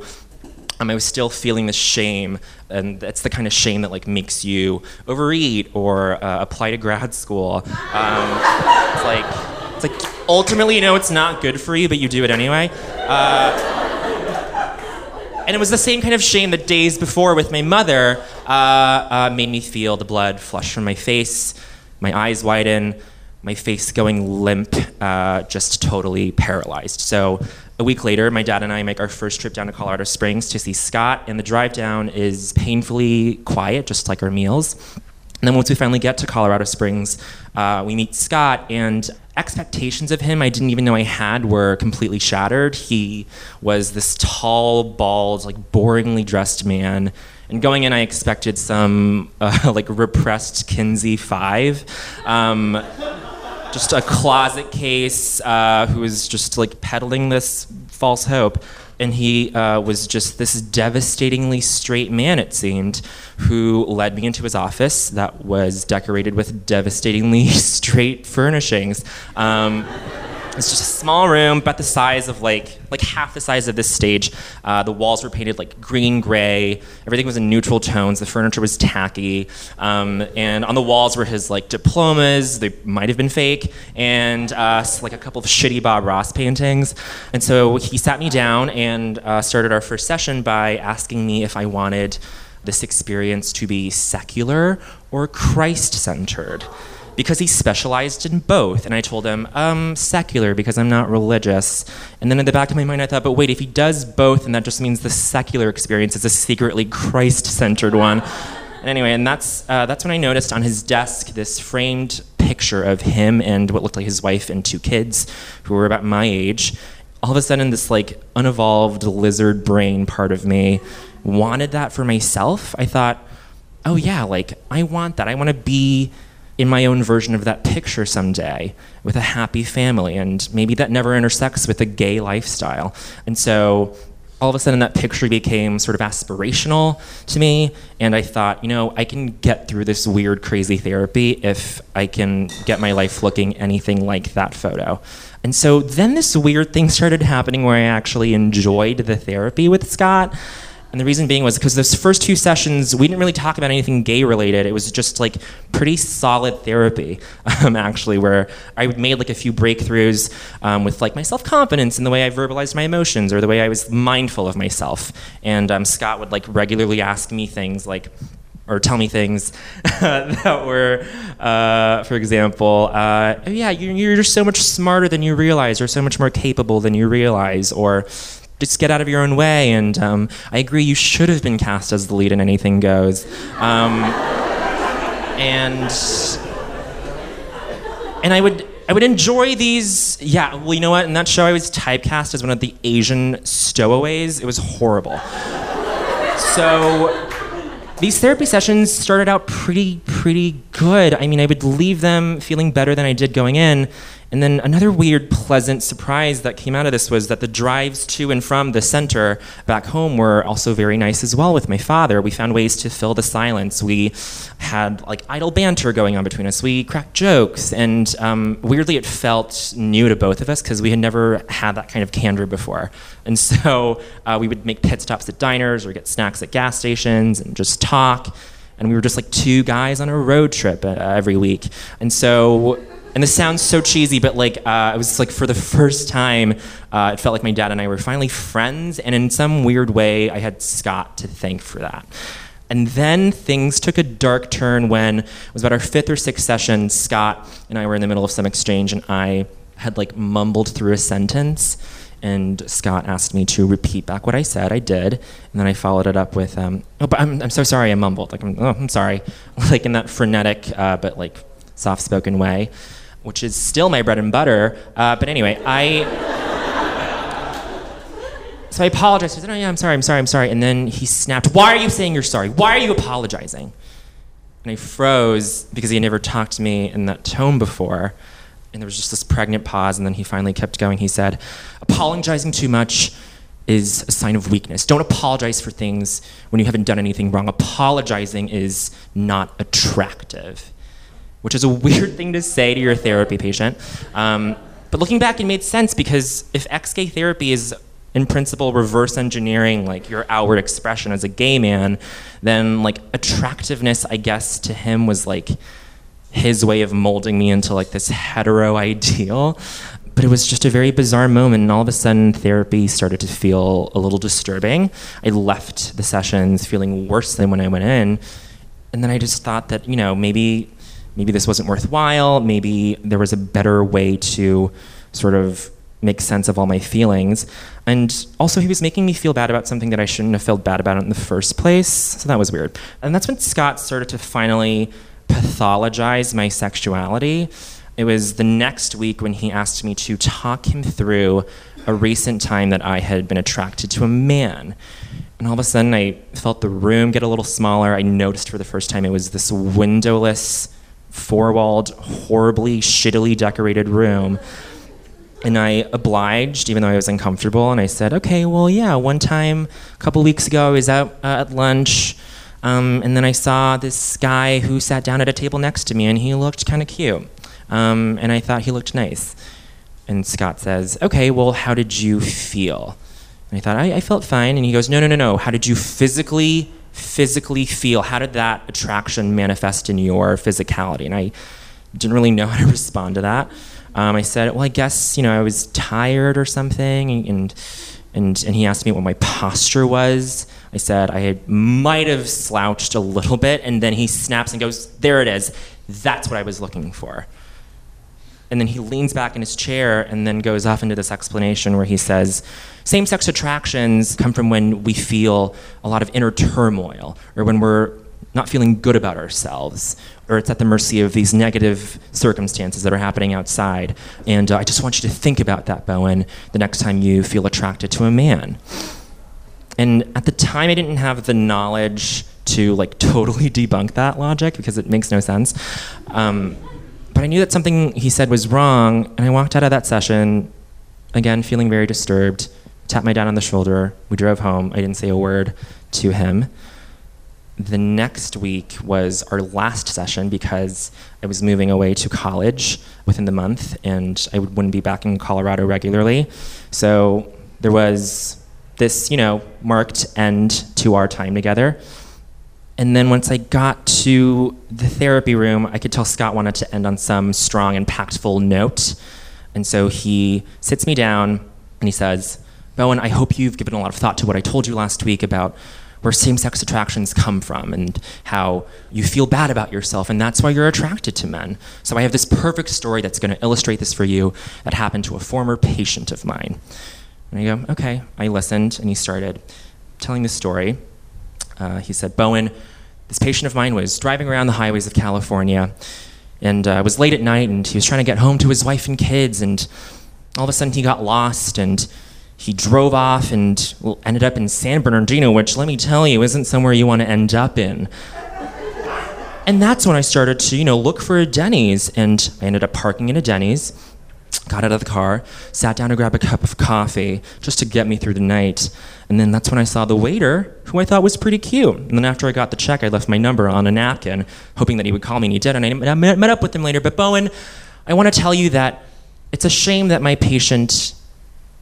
um, I was still feeling the shame, and that's the kind of shame that like makes you overeat or uh, apply to grad school. Um, it's like it's like ultimately you know it's not good for you, but you do it anyway. Uh, and it was the same kind of shame that days before with my mother uh, uh, made me feel the blood flush from my face, my eyes widen, my face going limp, uh, just totally paralyzed. So a week later, my dad and I make our first trip down to Colorado Springs to see Scott, and the drive down is painfully quiet, just like our meals. And then once we finally get to Colorado Springs, uh, we meet Scott, and expectations of him I didn't even know I had were completely shattered. He was this tall, bald, like boringly dressed man. And going in, I expected some uh, [laughs] like repressed Kinsey Five. Um, just a closet case uh, who was just like peddling this false hope. And he uh, was just this devastatingly straight man, it seemed, who led me into his office that was decorated with devastatingly [laughs] straight furnishings. Um, It's just a small room, about the size of like like half the size of this stage. Uh, the walls were painted like green gray. Everything was in neutral tones. The furniture was tacky, um, and on the walls were his like diplomas. They might have been fake, and uh, like a couple of shitty Bob Ross paintings. And so he sat me down and uh, started our first session by asking me if I wanted this experience to be secular or Christ centered because he specialized in both. And I told him, um, secular because I'm not religious. And then in the back of my mind, I thought, but wait, if he does both, then that just means the secular experience is a secretly Christ centered one. And anyway, and that's, uh, that's when I noticed on his desk this framed picture of him and what looked like his wife and two kids who were about my age. All of a sudden, this like unevolved lizard brain part of me wanted that for myself. I thought, oh yeah, like I want that. I want to be in my own version of that picture someday with a happy family, and maybe that never intersects with a gay lifestyle. And so all of a sudden, that picture became sort of aspirational to me, and I thought, you know, I can get through this weird, crazy therapy if I can get my life looking anything like that photo. And so then this weird thing started happening where I actually enjoyed the therapy with Scott. And the reason being was because those first two sessions, we didn't really talk about anything gay related. It was just like pretty solid therapy, [laughs] um, actually, where I made like a few breakthroughs um, with like my self confidence and the way I verbalized my emotions or the way I was mindful of myself. And um, Scott would like regularly ask me things like, or tell me things [laughs] that were, uh, for example, uh, oh, yeah, you're, you're just so much smarter than you realize, or so much more capable than you realize, or just get out of your own way. And um, I agree, you should have been cast as the lead in Anything Goes. Um, and and I would I would enjoy these. Yeah, well, you know what? In that show, I was typecast as one of the Asian stowaways. It was horrible. So these therapy sessions started out pretty pretty good. I mean, I would leave them feeling better than I did going in. And then another weird, pleasant surprise that came out of this was that the drives to and from the center back home were also very nice as well with my father. We found ways to fill the silence. We had like idle banter going on between us. We cracked jokes. And um, weirdly, it felt new to both of us because we had never had that kind of candor before. And so uh, we would make pit stops at diners or get snacks at gas stations and just talk. And we were just like two guys on a road trip uh, every week. And so and this sounds so cheesy, but like uh, it was like for the first time, uh, it felt like my dad and I were finally friends, and in some weird way, I had Scott to thank for that. And then things took a dark turn when it was about our fifth or sixth session. Scott and I were in the middle of some exchange, and I had like mumbled through a sentence. And Scott asked me to repeat back what I said. I did, and then I followed it up with, um, "Oh, but I'm, I'm so sorry. I mumbled. Like, I'm, oh, I'm sorry." [laughs] Like in that frenetic uh, but like soft-spoken way which is still my bread and butter. Uh, but anyway, I. So I apologized. I said, "Oh yeah, I'm sorry, I'm sorry, I'm sorry." And then he snapped, "Why are you saying you're sorry? Why are you apologizing?" And I froze because he had never talked to me in that tone before. And there was just this pregnant pause, and then he finally kept going. He said, "Apologizing too much." Is a sign of weakness. Don't apologize for things when you haven't done anything wrong. Apologizing is not attractive which is a weird thing to say to your therapy patient. Um, but looking back, it made sense because if gay therapy is in principle reverse engineering like your outward expression as a gay man, then like attractiveness, I guess, to him was like his way of molding me into like this hetero ideal. But it was just a very bizarre moment, and all of a sudden, therapy started to feel a little disturbing. I left the sessions feeling worse than when I went in. And then I just thought that, you know, maybe maybe this wasn't worthwhile. Maybe there was a better way to sort of make sense of all my feelings. And also, he was making me feel bad about something that I shouldn't have felt bad about in the first place. So that was weird. And that's when Scott started to finally pathologize my sexuality. It was the next week when he asked me to talk him through a recent time that I had been attracted to a man. And all of a sudden, I felt the room get a little smaller. I noticed for the first time it was this windowless, four walled, horribly, shittily decorated room. And I obliged, even though I was uncomfortable, and I said, okay, well, yeah, one time, a couple weeks ago, I was out uh, at lunch, um, and then I saw this guy who sat down at a table next to me, and he looked kind of cute. Um, and I thought he looked nice. And Scott says, Okay, well, how did you feel? And I thought, I, I felt fine. And he goes, No, no, no, no. How did you physically, physically feel? How did that attraction manifest in your physicality? And I didn't really know [laughs] how to respond to that. Um, I said, Well, I guess, you know, I was tired or something. And, and, and he asked me what my posture was. I said I had, might have slouched a little bit. And then he snaps and goes, There it is. That's what I was looking for. And then he leans back in his chair and then goes off into this explanation where he says, same sex attractions come from when we feel a lot of inner turmoil or when we're not feeling good about ourselves or it's at the mercy of these negative circumstances that are happening outside. And uh, I just want you to think about that, Bowen, the next time you feel attracted to a man. And at the time, I didn't have the knowledge to like totally [laughs] debunk that logic because it makes no sense. Um, I knew that something he said was wrong, and I walked out of that session, again, feeling very disturbed. Tapped my dad on the shoulder. We drove home. I didn't say a word to him. The next week was our last session because I was moving away to college within the month, and I wouldn't be back in Colorado regularly. So there was this, you know, marked end to our time together. And then once I got to the therapy room, I could tell Scott wanted to end on some strong, impactful note. And so he sits me down and he says, Bowen, I hope you've given a lot of thought to what I told you last week about where same sex attractions come from and how you feel bad about yourself, and that's why you're attracted to men. So I have this perfect story that's going to illustrate this for you that happened to a former patient of mine. And I go, okay. I listened, and he started telling the story. Uh, he said, Bowen, this patient of mine was driving around the highways of California, and uh, it was late at night, and he was trying to get home to his wife and kids, and all of a sudden he got lost, and he drove off and ended up in San Bernardino, which, let me tell you, isn't somewhere you want to end up in. And that's when I started to, you know, look for a Denny's, and I ended up parking in a Denny's got out of the car, sat down to grab a cup of coffee just to get me through the night. And then that's when I saw the waiter, who I thought was pretty cute. And then after I got the check, I left my number on a napkin, hoping that he would call me, and he did. And I met, up with him later. But Bowen, I want to tell you that it's a shame that my patient,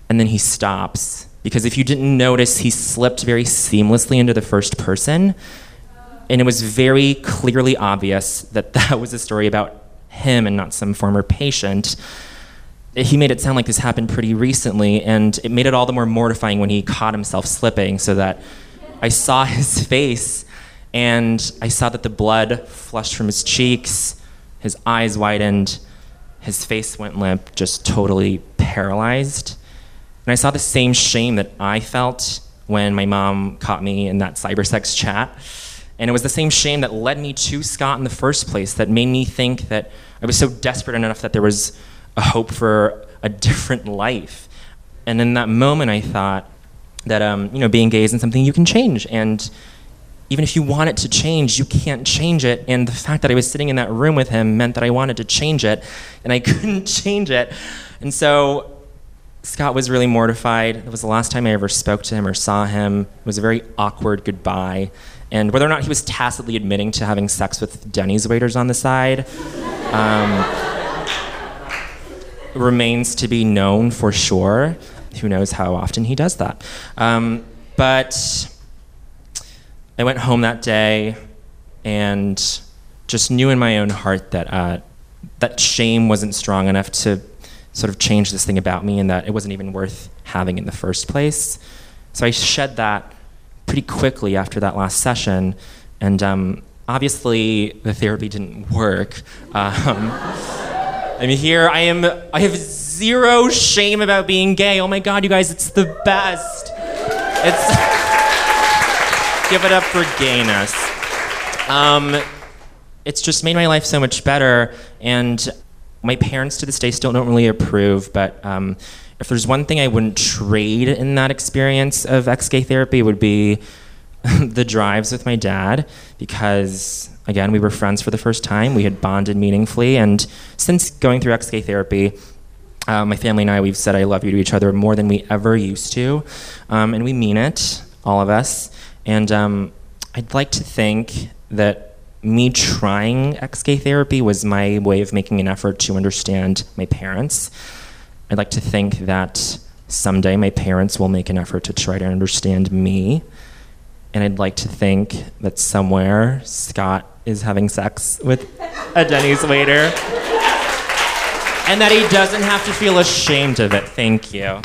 and then he stops. Because if you didn't notice, he slipped very seamlessly into the first person. And it was very clearly obvious that [laughs] that was a story about him and not some former patient he made it sound like this happened pretty recently, and it made it all the more mortifying when he caught himself slipping, so that I saw [laughs] his face and I saw that the blood flushed from his cheeks, his eyes widened, his face went limp, just totally paralyzed. And I saw the same shame that I felt when my mom caught me in that cybersex chat. And it was the same shame that led me to Scott in the first place, that made me think that I was so desperate enough that there was a hope for a different life. And in that moment, I thought that um, you know being gay isn't something you can change, and even if you want it to change, you can't change it. And the fact that I was sitting in that room with him meant that I wanted to change it, and I [laughs] couldn't change it. And so Scott was really mortified. It was the last time I ever spoke to him or saw him. It was a very awkward goodbye. And whether or not he was tacitly admitting to having sex with Denny's waiters on the side. Um, remains to be known for sure. Who knows how often he does that? Um, but I went home that day and just knew in my own heart that uh, that shame wasn't strong enough to sort of change this thing about me and that it wasn't even worth having in the first place. So I shed that pretty quickly after that last session. And um, obviously, the therapy didn't work. [laughs] Um, I'm here. I am. I have zero shame about being gay. Oh my God, you guys, it's the best. It's. give it up for gayness. Um, it's just made my life so much better, and my parents to this day still don't really approve. But um, if there's one thing I wouldn't trade in that experience of ex-gay therapy, would be [laughs] the drives with my dad because again we were friends for the first time. We had bonded meaningfully. And since going through ex-gay therapy uh, my family and i we've said i love you to each other more than we ever used to. Um, and we mean it all of us. And um, i'd like to think that me trying ex-gay therapy was my way of making an effort to understand my parents. I'd like to think that someday my parents will make an effort to try to understand me. And I'd like to think that somewhere Scott is having sex with a Denny's waiter. And that he doesn't have to feel ashamed of it. Thank you.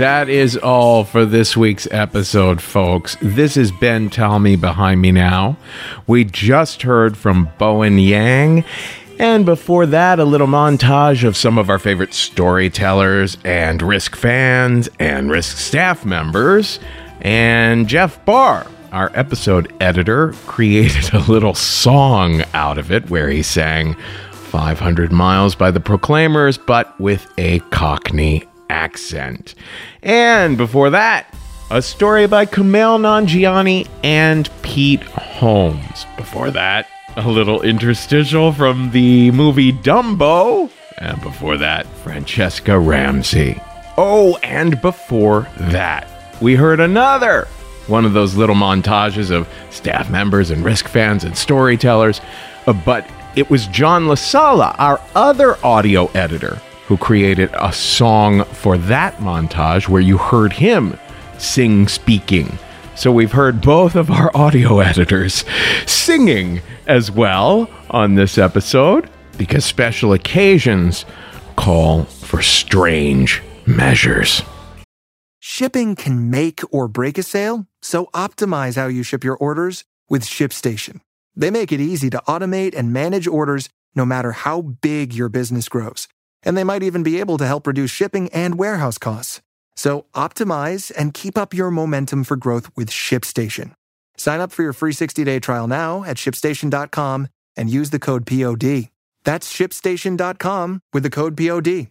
That is all for this week's episode, folks. This is Ben Talmy behind me now. We just heard from Bowen Yang. And before that, a little montage of some of our favorite storytellers and Risk fans and Risk staff members. And Jeff Barr, our episode editor, created a little song out of it where he sang 500 Miles by the Proclaimers, but with a Cockney accent. And before that, a story by Kumail Nanjiani and Pete Holmes. Before that, a little interstitial from the movie Dumbo. And before that, Franchesca Ramsey. Oh, and before that, we heard another one of those little montages of staff members and risk fans and storytellers. Uh, but it was John Lasala, our other audio editor, who created a song for that montage where you heard him sing speaking. So we've heard both of our [laughs] audio editors singing as well on this episode because special occasions call for strange measures. Shipping can make or break a sale, so optimize how you ship your orders with ShipStation. They make it easy to automate and manage orders no matter how big your business grows and they might even be able to help reduce shipping and warehouse costs. So optimize and keep up your momentum for growth with ShipStation. Sign up for your free 60-day trial now at shipstation.com and use the code POD. That's shipstation.com with the code POD.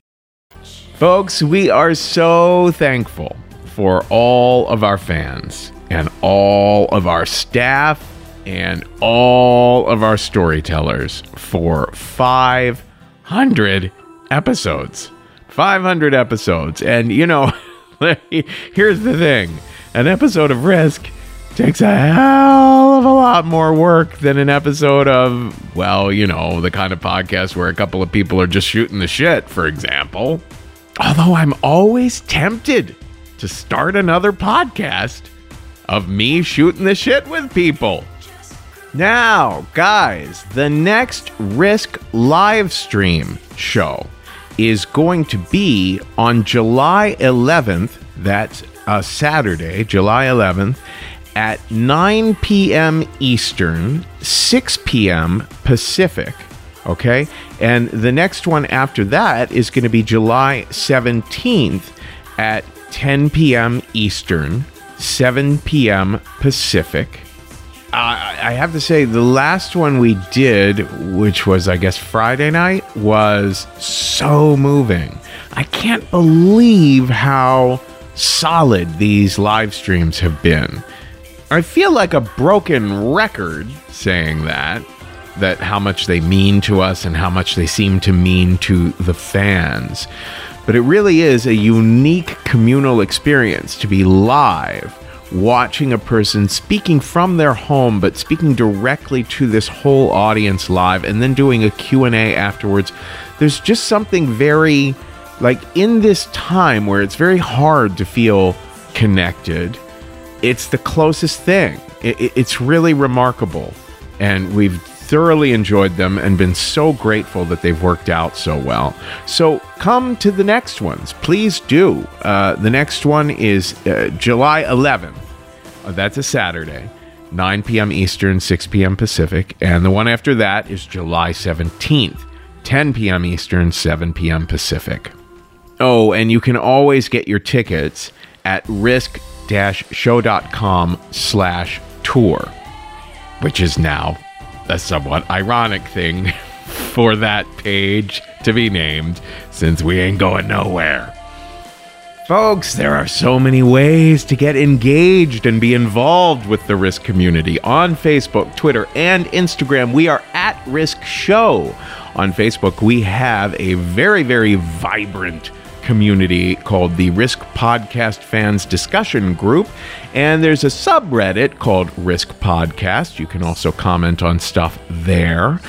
Folks, we are so thankful for all of our fans and all of our staff and all of our storytellers for 500 episodes. 500 episodes. And, you know, [laughs] here's the thing an episode of Risk takes a hell of a lot more work than an episode of, well, you know, the kind of podcast where a couple of people are just shooting the shit, for example. Although I'm always tempted to start another podcast of me shooting the shit with people. Now, guys, the next Risk live stream show is going to be on July 11th. That's a Saturday, July 11th, at 9 p.m. Eastern, 6 p.m. Pacific. Okay. And the next one after that is going to be July 17th at 10 p.m. Eastern, 7 p.m. Pacific. Uh, I have to say, the last one we did, which was, I guess, Friday night, was so moving. I can't believe how solid these live streams have been. I feel like a broken record saying that, that how much they mean to us and how much they seem to mean to the fans. But it really is a unique communal experience to be live watching a person speaking from their home but speaking directly to this whole audience live and then doing a Q&A afterwards. There's just something very like in this time where it's very hard to feel connected it's the closest thing. It, it's really remarkable. And we've thoroughly enjoyed them and been so grateful that they've worked out so well. So come to the next ones. Please do. Uh, the next one is uh, July 11th. Uh, that's a Saturday. 9 p.m. Eastern, 6 p.m. Pacific. And the one after that is July 17th, 10 p.m. Eastern, 7 p.m. Pacific. Oh, and you can always get your tickets at risk-show.com slash tour, which is now a somewhat ironic thing [laughs] for that page to be named since we ain't going nowhere. Folks, there are so many ways to get engaged and be involved with the Risk community. On Facebook, Twitter, and Instagram, we are at Risk Show. On Facebook, we have a very, very vibrant community called the Risk Podcast Fans Discussion Group. And there's a subreddit called Risk Podcast. You can also comment on stuff there.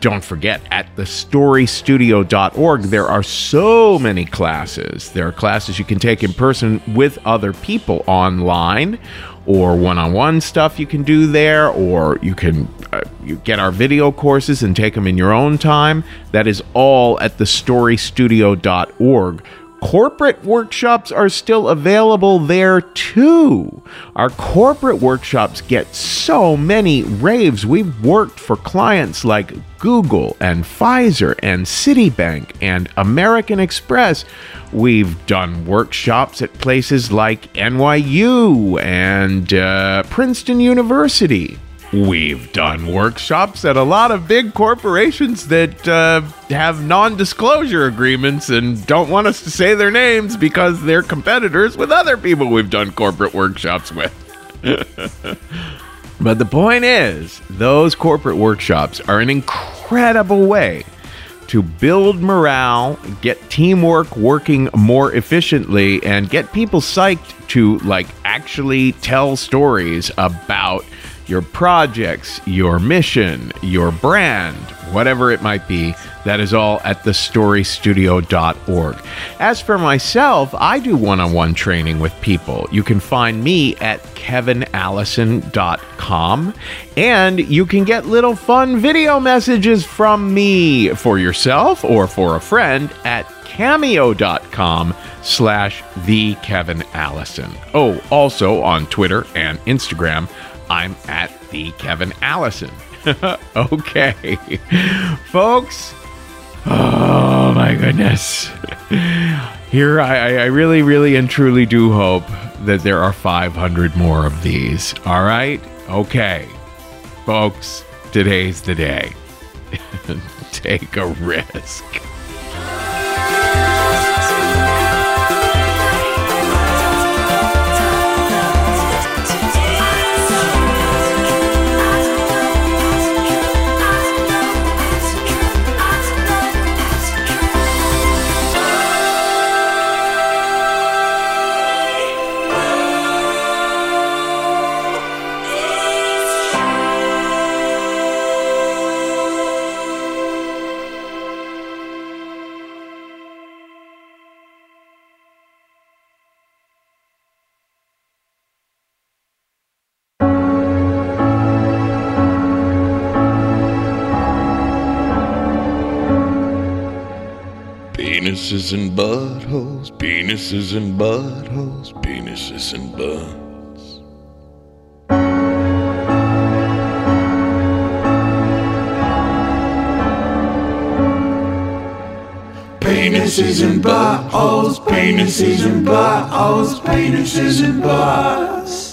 Don't forget, at thestorystudio.org, there are so many classes. There are classes you can take in person with other people online or one-on-one stuff you can do there or you can uh, you get our video courses and take them in your own time that is all at thestorystudio.org corporate workshops are still available there too. Our corporate workshops get so many raves. We've worked for clients like Google and Pfizer and Citibank and American Express. We've done workshops at places like NYU and uh, Princeton University. We've done workshops at a lot of big corporations that uh, have non disclosure agreements and don't want us to say their names because they're competitors with other people we've done corporate workshops with. [laughs] but the point is, those corporate workshops are an incredible way to build morale, get teamwork working more efficiently, and get people psyched to like actually tell stories about your projects, your mission, your brand, whatever it might be. That is all at thestorystudio.org. As for myself, I do one on one training with people. You can find me at kevinallison.com and you can get little fun video messages from me for yourself or for a friend at cameo.com slash the Kevin Allison. Oh, also on Twitter and Instagram, I'm at the Kevin Allison. [laughs] okay. Folks, oh my goodness. Here, I, I really, really, and truly do hope that there are 500 more of these. All right? Okay. Folks, today's the day. [laughs] Take a risk. Penises and buttholes, penises and buttholes, penises and butts. Penises and buttholes, penises and buttholes, penises and butts.